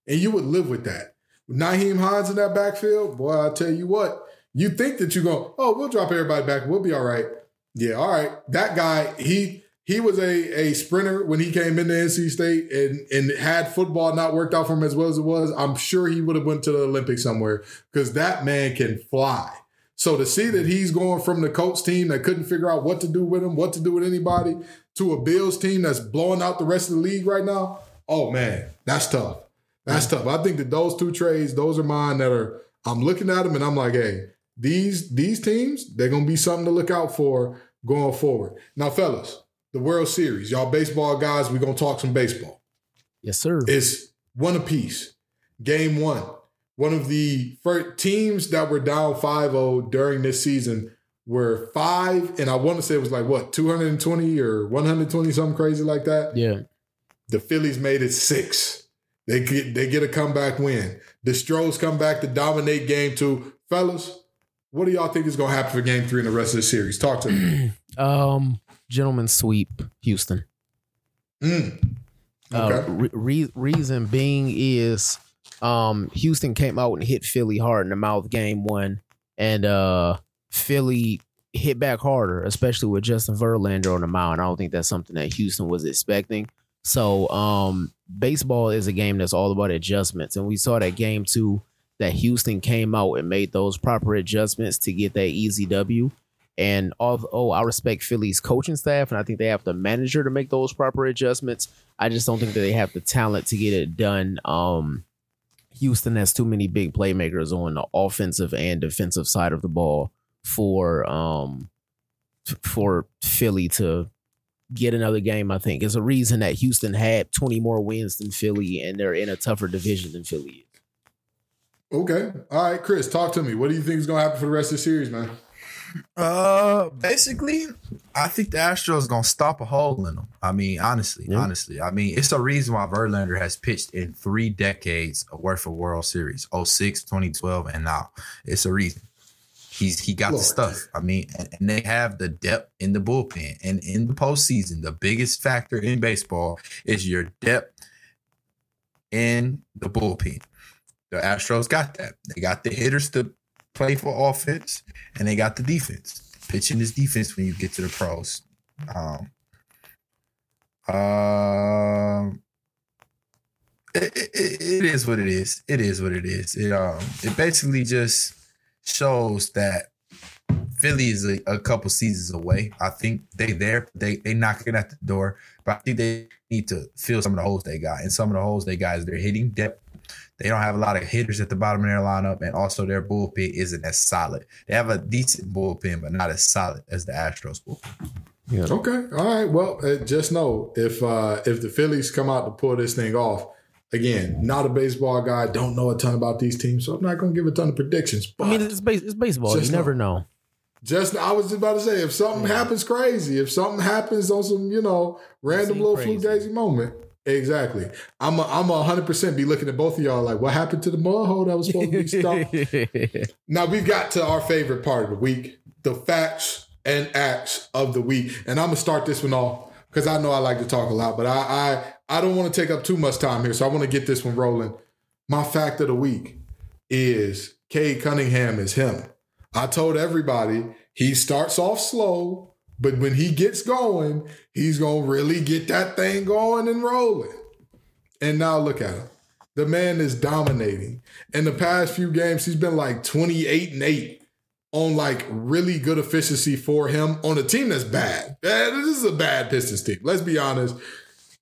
And you would live with that. With Nyheim Hines in that backfield, boy, I tell you what, you think that you're going, oh, we'll drop everybody back. We'll be all right. Yeah, all right. That guy, he he was a, a sprinter when he came into NC State and, and had football not worked out for him as well as it was. I'm sure he would have went to the Olympics somewhere because that man can fly. So to see that he's going from the Colts team that couldn't figure out what to do with him, what to do with anybody, to a Bills team that's blowing out the rest of the league right now, oh man, that's tough. That's tough. I think that those two trades, those are mine that are I'm looking at them and I'm like, hey, these these teams, they're gonna be something to look out for going forward. Now, fellas, the World Series, y'all baseball guys, we're gonna talk some baseball. yes, sir. It's one apiece. Game one. One of the first teams that were down 5-0 during this season were five, and I want to say it was like what, 220 or 120, something crazy like that. yeah. The Phillies made it six. They get they get a comeback win. The Stros come back to dominate game two. Fellas, what do y'all think is gonna happen for game three and the rest of the series? Talk to me. [clears throat] Um, gentlemen sweep Houston. Mm. Uh, Okay. re- re- reason being is um, Houston came out and hit Philly hard in the mouth game one, and uh, Philly hit back harder, especially with Justin Verlander on the mound. I don't think that's something that Houston was expecting. So, um, baseball is a game that's all about adjustments, and we saw that game too. That Houston came out and made those proper adjustments to get that easy W. And although I respect Philly's coaching staff, and I think they have the manager to make those proper adjustments, I just don't think that they have the talent to get it done. Um, Houston has too many big playmakers on the offensive and defensive side of the ball for um for Philly to get another game. I think it's a reason that Houston had 20 more wins than Philly, and they're in a tougher division than Philly. Okay. All right, Chris, talk to me. What do you think is going to happen for the rest of the series, man? Uh, basically, I think the Astros gonna stop a hole in them. I mean, honestly, Yeah. honestly, I mean, it's the reason why Verlander has pitched in three decades worth of World Series 06, 2012, and now. It's a reason. He's he got Lord. the stuff. I mean, and, and they have the depth in the bullpen. And in the postseason, the biggest factor in baseball is your depth in the bullpen. The Astros got that. They got the hitters to play for offense, and they got the defense. Pitching is defense when you get to the pros. Um, um, it, it, it is what it is. It is what it is. It um, it basically just shows that Philly is a, a couple seasons away. I think they there. They they knocking at the door, but I think they need to fill some of the holes they got. And some of the holes they got is their hitting depth. They don't have a lot of hitters at the bottom of their lineup, and also their bullpen isn't as solid. They have a decent bullpen, but not as solid as the Astros bullpen. Okay. All right. Well, uh, just know if uh, if the Phillies come out to pull this thing off, again, not a baseball guy, don't know a ton about these teams, so I'm not going to give a ton of predictions. But I mean, it's, base, it's baseball. Just you never know. know. just I was just about to say, if something happens crazy, if something happens on some you know random little crazy. fugazi moment, exactly. I'm a, I'm a hundred percent be looking at both of y'all like, what happened to the mud hole that was supposed to be stumped? [laughs] Now we've got to our favorite part of the week, the facts and acts of the week. And I'm gonna start this one off because I know I like to talk a lot, but I I, I don't want to take up too much time here. So I want to get this one rolling. My fact of the week is Cade Cunningham is him. I told everybody he starts off slow, but when he gets going, he's gonna really get that thing going and rolling. And now look at him. The man is dominating. In the past few games, he's been like 28 and 8 on like really good efficiency for him on a team that's bad. This is a bad Pistons team. Let's be honest.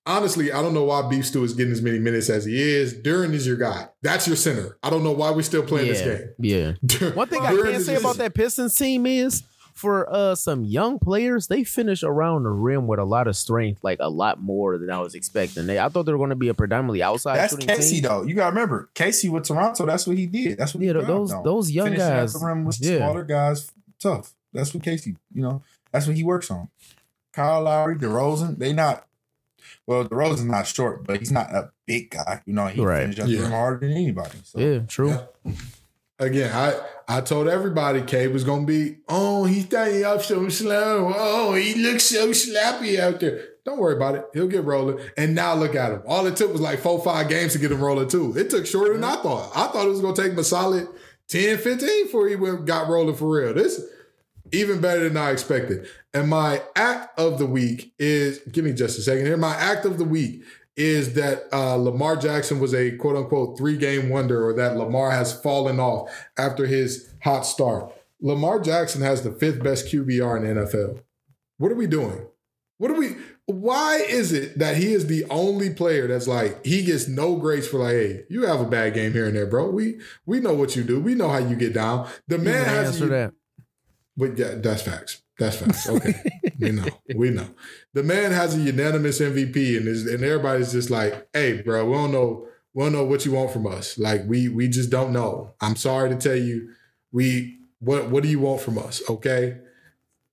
Honestly, I don't know why Beef Stew is getting as many minutes as he is. Duren is your guy. That's your center. I don't know why we're still playing yeah, this game. yeah. [laughs] One thing I can is say about that Pistons team is for uh some young players, they finish around the rim with a lot of strength, like a lot more than I was expecting. They, I thought they were going to be a predominantly outside. That's Casey team. though. You gotta remember Casey with Toronto. That's what he did. That's what Yeah, he th- those- thrived on. those young Finishing at guys, the rim with yeah. smaller guys, tough. That's what Casey. You know, that's what he works on. Kyle Lowry, DeRozan, they not. Well, DeRozan's not short, but he's not a big guy. You know, he Right. finished at the Yeah. harder than anybody. So. Yeah, true. Yeah. Again, I I told everybody Cade was gonna be. Oh, he's starting up so slow. Oh, he looks so slappy out there. Don't worry about it. He'll get rolling. And now look at him. All it took was like four, five games to get him rolling too. It took shorter than I thought. I thought it was gonna take him a solid 10, 15 before he went, got rolling for real. This even better than I expected. And my act of the week is give me just a second here. My act of the week is that uh, Lamar Jackson was a quote unquote three game wonder, or that Lamar has fallen off after his hot start. Lamar Jackson has the fifth best QBR in the NFL. What are we doing? What are we? Why is it that he is the only player that's like he gets no grace for like, hey, you have a bad game here and there, bro. We we know what you do. We know how you get down. The man has answer that. but yeah, that's facts. That's facts. Okay, [laughs] we know. We know. The man has a unanimous MVP, and is and everybody's just like, "Hey, bro, we don't know. We don't know what you want from us. Like, we we just don't know. I'm sorry to tell you, we what what do you want from us? Okay."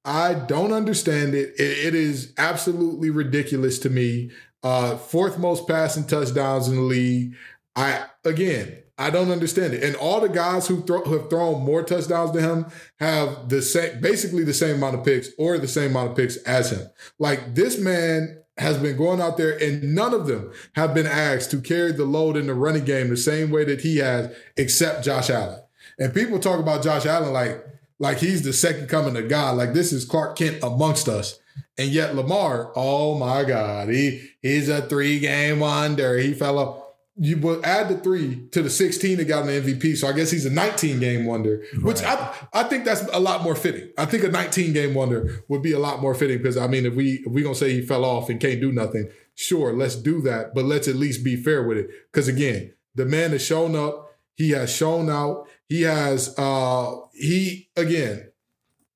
I don't understand it. It, it is absolutely ridiculous to me. Uh, fourth most passing touchdowns in the league. I again, I don't understand it. And all the guys who, throw, who have thrown more touchdowns than him have the same, basically the same amount of picks or the same amount of picks as him. Like this man has been going out there, and none of them have been asked to carry the load in the running game the same way that he has, except Josh Allen. And people talk about Josh Allen like like he's the second coming of God. Like this is Clark Kent amongst us. And yet Lamar, oh my God, he he's a three game wonder. He fell off. You will add the three to the 16 that got an MVP. So I guess he's a 19 game wonder, which I I think that's a lot more fitting. I think a 19 game wonder would be a lot more fitting because I mean, if we if we gonna say he fell off and can't do nothing, sure, let's do that. But let's at least be fair with it. Because again, the man has shown up. He has shown out. He has uh he again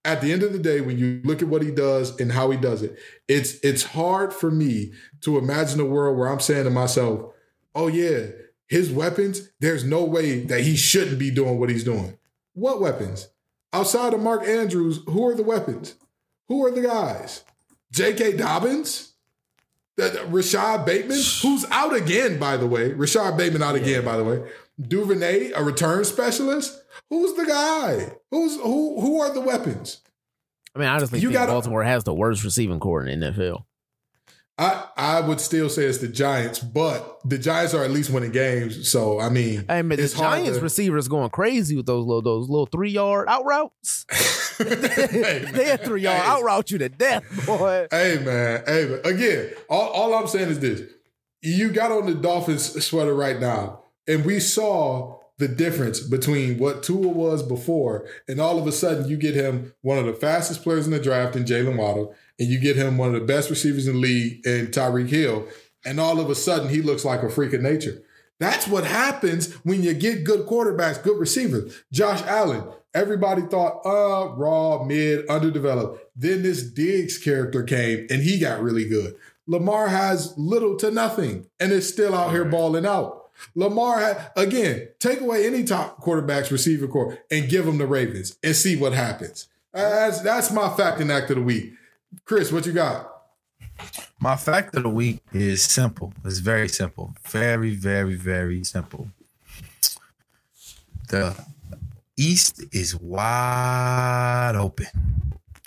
at the end of the day, when you look at what he does and how he does it, it's it's hard for me to imagine a world where I'm saying to myself, "Oh yeah, his weapons. There's no way that he shouldn't be doing what he's doing." What weapons? Outside of Mark Andrews, who are the weapons? Who are the guys? J.K. Dobbins, Rashad Bateman, who's out again, by the way. Rashad Bateman out again, by the way. Duvernay, a return specialist. Who's the guy? Who's who? Who are the weapons? I mean, I honestly You think gotta- Baltimore has the worst receiving core in the NFL. I I would still say it's the Giants, but the Giants are at least winning games. So I mean, I mean, the Giants to- receivers going crazy with those little those little three yard out routes. Hey, [laughs] [laughs] they had three yard hey. out route you to death, [laughs] boy. Hey man, hey man. Again, all, all I'm saying is this: you got on the Dolphins sweater right now, and we saw the difference between what Tua was before, and all of a sudden you get him one of the fastest players in the draft in Jaylen Waddle, and you get him one of the best receivers in the league in Tyreek Hill, and all of a sudden he looks like a freak of nature. That's what happens when you get good quarterbacks, good receivers. Josh Allen, everybody thought, uh, raw, mid, underdeveloped. Then this Diggs character came and he got really good. Lamar has little to nothing and is still out here balling out. Lamar, had, again, take away any top quarterback's receiver core and give them the Ravens and see what happens. That's, that's my fact and act of the week. Chris, what you got? My fact of the week is simple. It's very simple. Very, very, very simple. The East is wide open.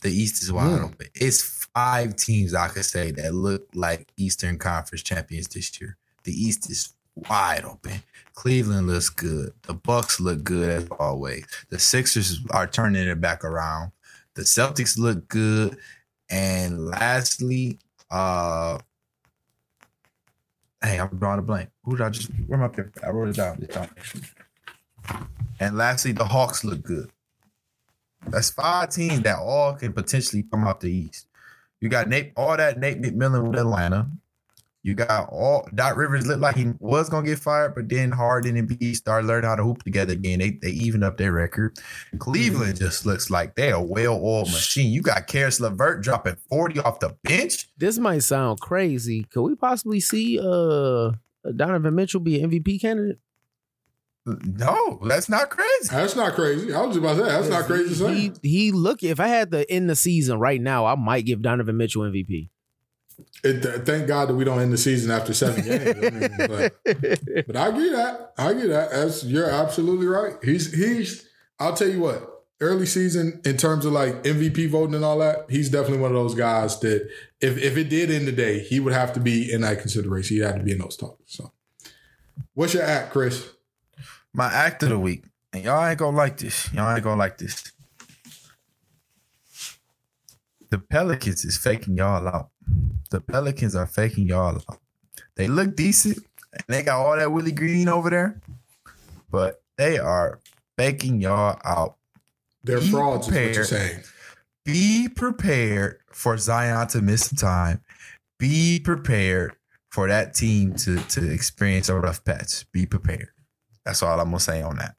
The East is wide Hmm. open. It's five teams I could say that look like Eastern Conference champions this year. The East is wide open. Cleveland looks good. The Bucks look good as always. The Sixers are turning it back around. The Celtics look good. And lastly, uh hey, I'm drawing a blank. Who did I just where my paper? I wrote it down. And lastly, the Hawks look good. That's five teams that all can potentially come out the East. You got Nate, all that Nate McMillan with Atlanta. You got all Doc Rivers looked like he was gonna get fired, but then Harden and B started learning how to hoop together again. They they even up their record. Cleveland just looks like they're a well-oiled machine. You got Caris LeVert dropping 40 off the bench. This might sound crazy. Could we possibly see uh Donovan Mitchell be an MVP candidate? No, that's not crazy. That's not crazy. I was just about to say, that's not crazy to say. He he look. If I had to end the season right now, I might give Donovan Mitchell MVP. It, th- thank God that we don't end the season after seven games. I mean, but, [laughs] but I get that. I get that. That's, you're absolutely right. He's he's. I'll tell you what. Early season in terms of like MVP voting and all that, he's definitely one of those guys that if if it did end today, he would have to be in that consideration. He'd have to be in those talks. So, what's your act, Chris? My act of the week. And y'all ain't gonna like this. Y'all ain't gonna like this. The Pelicans is faking y'all out. The Pelicans are faking y'all out. They look decent and they got all that Willie Green over there, but they are faking y'all out. They're Be frauds, is what you're saying. Be prepared for Zion to miss some time. Be prepared for that team to, to experience a rough patch. Be prepared. That's all I'm gonna say on that.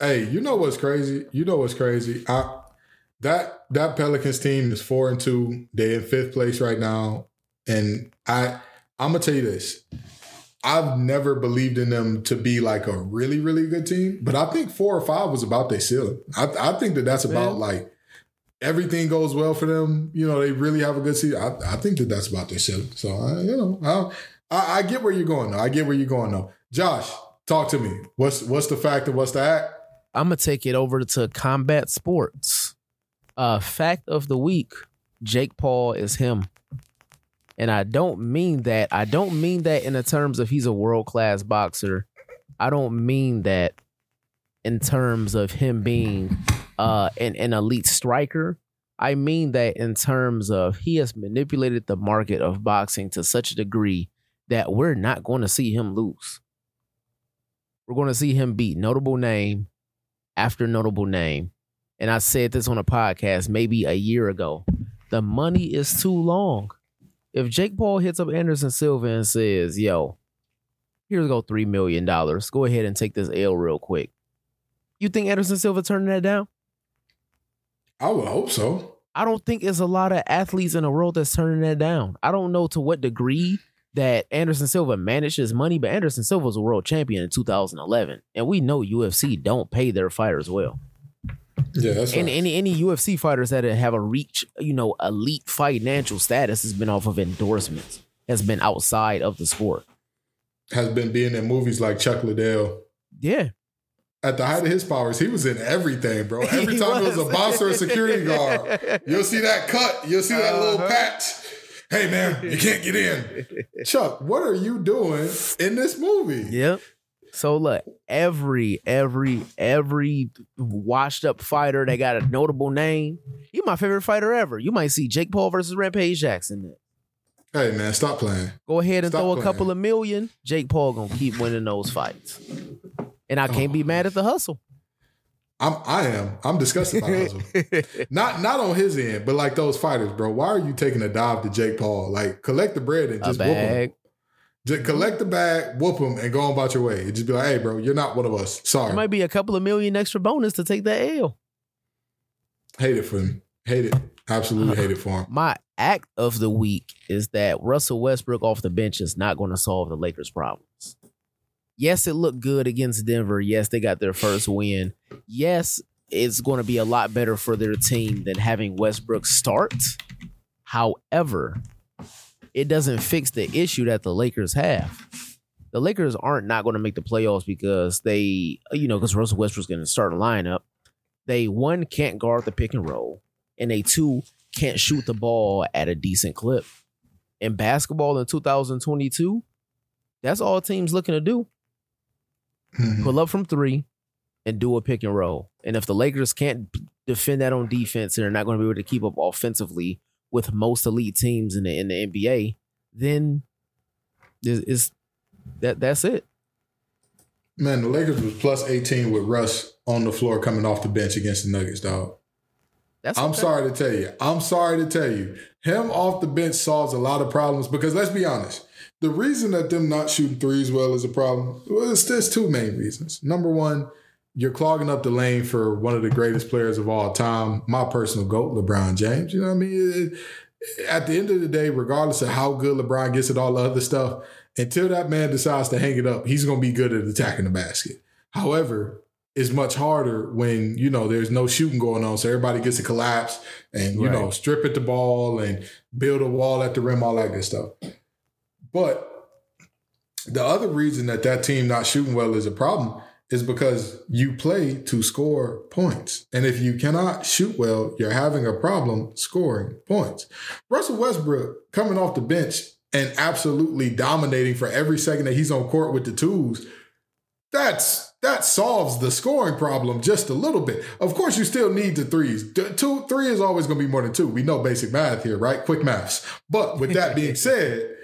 Hey, you know what's crazy? You know what's crazy? I that that Pelicans team is four and two. They're in fifth place right now. And I I'm gonna tell you this. I've never believed in them to be like a really, really good team, but I think four or five was about their ceiling. I, I think that that's about Man. like everything goes well for them. You know, they really have a good season. I, I think that that's about their ceiling. So, I, you know, I, I, I get where you're going though. I get where you're going though. Josh, talk to me. What's what's the fact and what's the act? I'm gonna take it over to combat sports. Uh, fact of the week: Jake Paul is him. And I don't mean that. I don't mean that in the terms of he's a world class boxer. I don't mean that in terms of him being uh, an, an elite striker. I mean that in terms of he has manipulated the market of boxing to such a degree that we're not going to see him lose. We're going to see him beat notable name after notable name. And I said this on a podcast maybe a year ago. The money is too long. If Jake Paul hits up Anderson Silva and says, yo, here's go $3 million, go ahead and take this L real quick. You think Anderson Silva turning that down? I would hope so. I don't think there's a lot of athletes in the world that's turning that down. I don't know to what degree that Anderson Silva managed his money, but Anderson Silva was a world champion in 2011, and we know UFC don't pay their fighters well. Yeah, that's And right. any any UFC fighters that have a reach, you know, elite financial status has been off of endorsements, has been outside of the sport. has been being in movies like Chuck Liddell. Yeah, At the height of his powers, he was in everything, bro. [laughs] Every time was a was. boss or a security guard, you'll see that cut. You'll see that little Uh-huh. patch. Hey man, you can't get in. Chuck, what are you doing in this movie? Yep. So look, every every every washed up fighter that got a notable name, you my favorite fighter ever. You might see Jake Paul versus Rampage Jackson. Hey man, stop playing. Go ahead and Stop throw a playing. couple of million. Jake Paul gonna keep winning those fights, and I can't be Oh. mad at the hustle. I'm I am. I'm disgusted by the Hustle. [laughs] not not on his end, but like those fighters, bro. Why are you taking a dive to Jake Paul? Like collect the bread and a just him. bag. Just mm-hmm. collect the bag, whoop him, and go on about your way. And just be like, hey, bro, you're not one of us. Sorry. It might be a couple of million extra bonus to take that L. hate it for him. Hate it. Absolutely uh-huh. hate it for him. My act of the week is that Russell Westbrook off the bench is not going to solve the Lakers' problems. Yes, it looked good against Denver. Yes, they got their first win. Yes, it's going to be a lot better for their team than having Westbrook start. However, it doesn't fix the issue that the Lakers have. The Lakers aren't not going to make the playoffs because they, you know, because Russell Westbrook's going to start a lineup. They one can't guard the pick and roll, and they two can't shoot the ball at a decent clip. In basketball in 2022, that's all teams looking to do. Mhm. Pull up from three and do a pick and roll. And if the Lakers can't defend that on defense and they're not going to be able to keep up offensively with most elite teams in the in the NBA, then is is that that's it. Man, the Lakers was plus 18 with Russ on the floor coming off the bench against the Nuggets, dog. That's I'm okay. sorry to tell you. I'm sorry to tell you. Him off the bench solves a lot of problems because let's be honest. The reason that them not shooting threes well is a problem. Well, it's, there's two main reasons. Number one, you're clogging up the lane for one of the greatest players of all time, my personal GOAT, LeBron James. You know what I mean? It- at the end of the day, regardless of how good LeBron gets at all the other stuff, until that man decides to hang it up, he's going to be good at attacking the basket. However, it's much harder when you know there's no shooting going on, so everybody gets to collapse and you know strip at the ball and build a wall at the rim, all that good stuff. But the other reason that that team not shooting well is a problem is because you play to score points, and if you cannot shoot well, you're having a problem scoring points. Russell Westbrook coming off the bench and absolutely dominating for every second that he's on court with the twos that's that solves the scoring problem just a little bit. Of course, you still need the threes. Two, three is always going to be more than two. We know basic math here, right? Quick maths. But with that being [laughs] said,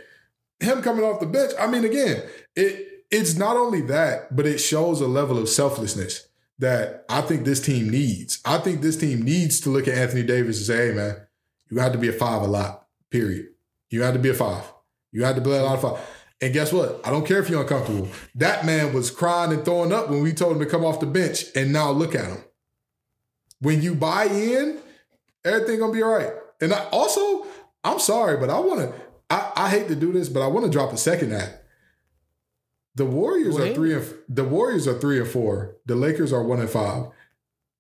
him coming off the bench, I mean, again, it it's not only that, but it shows a level of selflessness that I think this team needs. I think this team needs to look at Anthony Davis and say, "Hey, man, you got to be a five a lot. Period. You had to be a five. You had to play a lot of five." And guess what? I don't care if you're uncomfortable. That man was crying and throwing up when we told him to come off the bench. And now look at him. When you buy in, everything gonna be all right. And I also, I'm sorry, but I wanna, I, I hate to do this, but I want to drop a second act. The Warriors Go are three and the Warriors are three and four. The Lakers are one and five.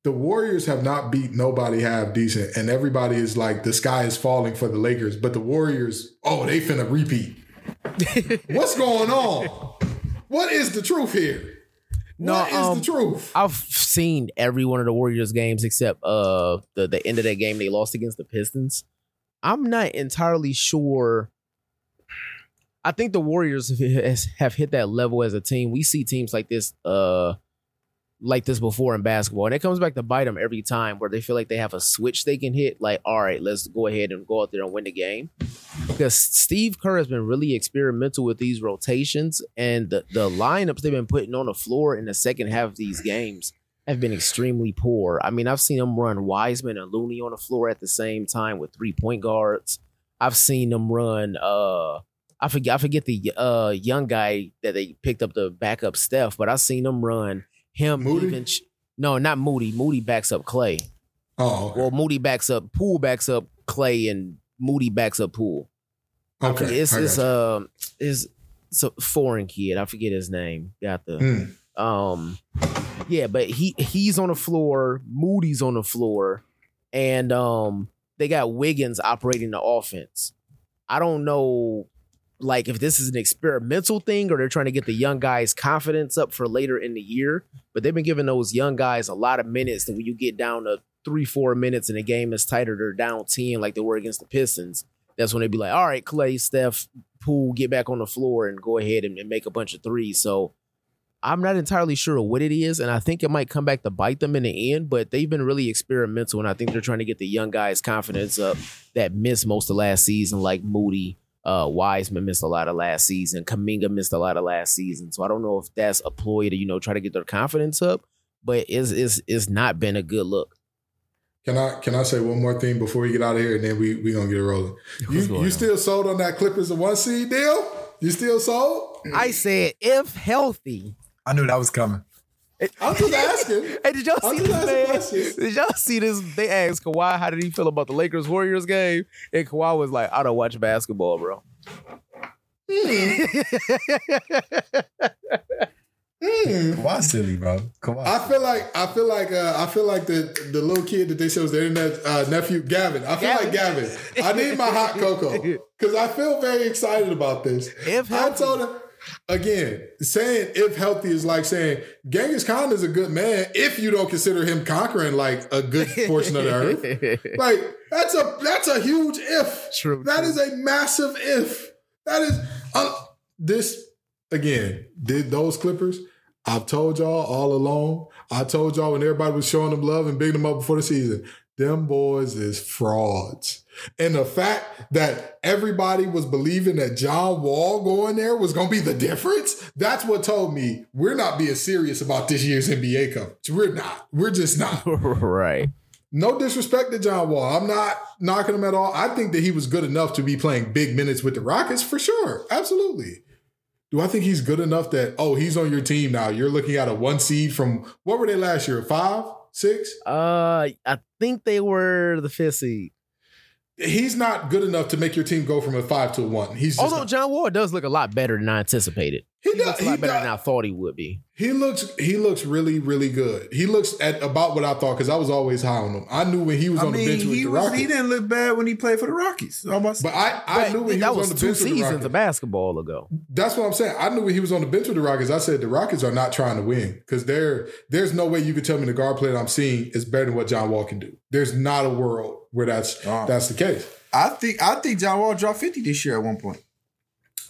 The Warriors have not beat nobody half decent, and everybody is like the sky is falling for the Lakers. But the Warriors, oh, they finna repeat. [laughs] What's going on? What is the truth here? No, what is um, the truth? I've seen every one of the Warriors games except uh the, the end of that game they lost against the Pistons. I'm not entirely sure I think the Warriors [laughs] have hit that level as a team. We see teams like this, uh, like this before in basketball, and it comes back to bite them every time, where they feel like they have a switch they can hit. Like, all right, let's go ahead and go out there and win the game. Because Steve Kerr has been really experimental with these rotations, and the the lineups they've been putting on the floor in the second half of these games have been extremely poor. I mean, I've seen them run Wiseman and Looney on the floor at the same time with three point guards. I've seen them run. uh I forget. I forget the uh young guy that they picked up the backup Steph, but I've seen them run him. Moody? Even, no, not Moody. Moody backs up Klay. Oh, okay. Well, Moody backs up Poole backs up Klay, and Moody backs up Poole. Okay. It's I it's um is it's a foreign kid. I forget his name. Got the Hmm. um, yeah, but he he's on the floor. Moody's on the floor, and um, they got Wiggins operating the offense. I don't know, like if this is an experimental thing or they're trying to get the young guys' confidence up for later in the year. But they've been giving those young guys a lot of minutes. That when you get down to three, four minutes and the game is tighter, they're down ten like they were against the Pistons. That's when they'd be like, "All right, Klay, Steph, Poole, get back on the floor and go ahead and, and make a bunch of threes. So I'm not entirely sure what it is, and I think it might come back to bite them in the end. But they've been really experimental, and I think they're trying to get the young guys' confidence up that missed most of last season, like Moody. Uh, Wiseman missed a lot of last season. Kuminga missed a lot of last season. So I don't know if that's a ploy to you know try to get their confidence up, but it's it's it's not been a good look. Can I can I say one more thing before we get out of here, and then we we gonna get it rolling. You What's going you on? still sold on that Clippers a one seed deal? You still sold? I said if healthy. I knew that was coming. I'm just asking. [laughs] Hey, did y'all I'm see just this asking man? questions. Did y'all see this? They asked Kawhi how did he feel about the Lakers Warriors game, and Kawhi was like, "I don't watch basketball, bro." Why silly, bro? Come on. I feel like I feel like uh, I feel like the the little kid that they said was their internet uh, nephew Gavin. I feel like Gavin. I need my hot cocoa because I feel very excited about this. If I told him again, saying if healthy is like saying Genghis Khan is a good man if you don't consider him conquering like a good portion of the earth. [laughs] Like that's a that's a huge if. True, That true. is a massive if. That is uh, this again. Did those Clippers? I've told y'all all along. I told y'all when everybody was showing them love and bigging them up before the season. Them boys is frauds. And the fact that everybody was believing that John Wall going there was going to be the difference, that's what told me we're not being serious about this year's NBA coverage. We're not. We're just not. [laughs] right. No disrespect to John Wall. I'm not knocking him at all. I think that he was good enough to be playing big minutes with the Rockets for sure. Absolutely. Do I think he's good enough that, oh, he's on your team now? You're looking at a one seed from what were they last year? Five? Six? Uh, I think they were the fifth seed. He's not good enough to make your team go from a five to a one. He's just Although not. John Wall does look a lot better than I anticipated. He He, does- looks a he lot better does. than I thought he would be. He looks he looks really really good. He looks at about what I thought because I was always high on him. I knew when he was I on the bench with he the was. Rockets, He didn't look bad when he played for the Rockies. I'm about to say. but I I But knew when he that was, was on the two bench with the seasons Rockets. of basketball ago. That's what I'm saying. I knew when he was on the bench with the Rockets. I said the Rockets are not trying to win because there, there's no way you could tell me the guard play that I'm seeing is better than what John Wall can do. There's not a world where that's Oh. that's the case. I think I think John Wall dropped 50 this year at one point.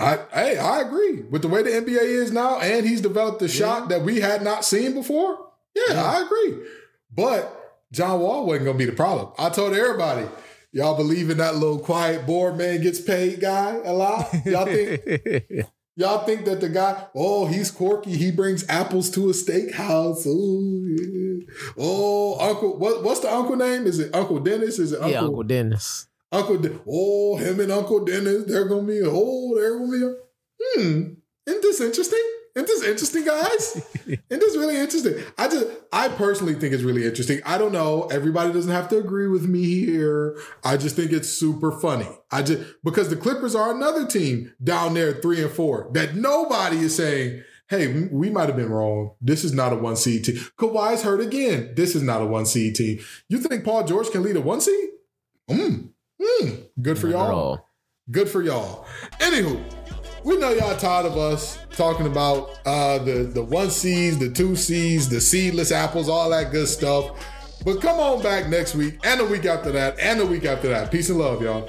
I hey, I agree with the way the NBA is now, and he's developed a shot that we had not seen before. Yeah, I agree. But John Wall wasn't gonna be the problem. I told everybody, y'all believe in that little quiet board man gets paid guy a lot. Y'all think [laughs] Y'all think that the guy, oh, he's quirky. He brings apples to a steakhouse. Ooh, yeah. Oh, Uncle, what, what's the uncle name? Is it Uncle Dennis? Is it Uncle? yeah, Uncle Dennis. Uncle De- oh, him and Uncle Dennis, they're gonna be, oh, they're gonna be, a, hmm, isn't this interesting? Isn't this interesting, guys? Isn't this really interesting? I just, I personally think it's really interesting. I don't know. Everybody doesn't have to agree with me here. I just think it's super funny. I just, because the Clippers are another team down there three and four that nobody is saying, hey, we- might have been wrong. This is not a one seed team. Kawhi's hurt again. This is not a one seed team. You think Paul George can lead a one seed? Mm, mm, good for Not y'all. all. Good for y'all. Anywho, we know y'all tired of us talking about uh, the the one seeds, the two seeds, the seedless apples, all that good stuff. But come on back next week and the week after that and the week after that. Peace and love, y'all.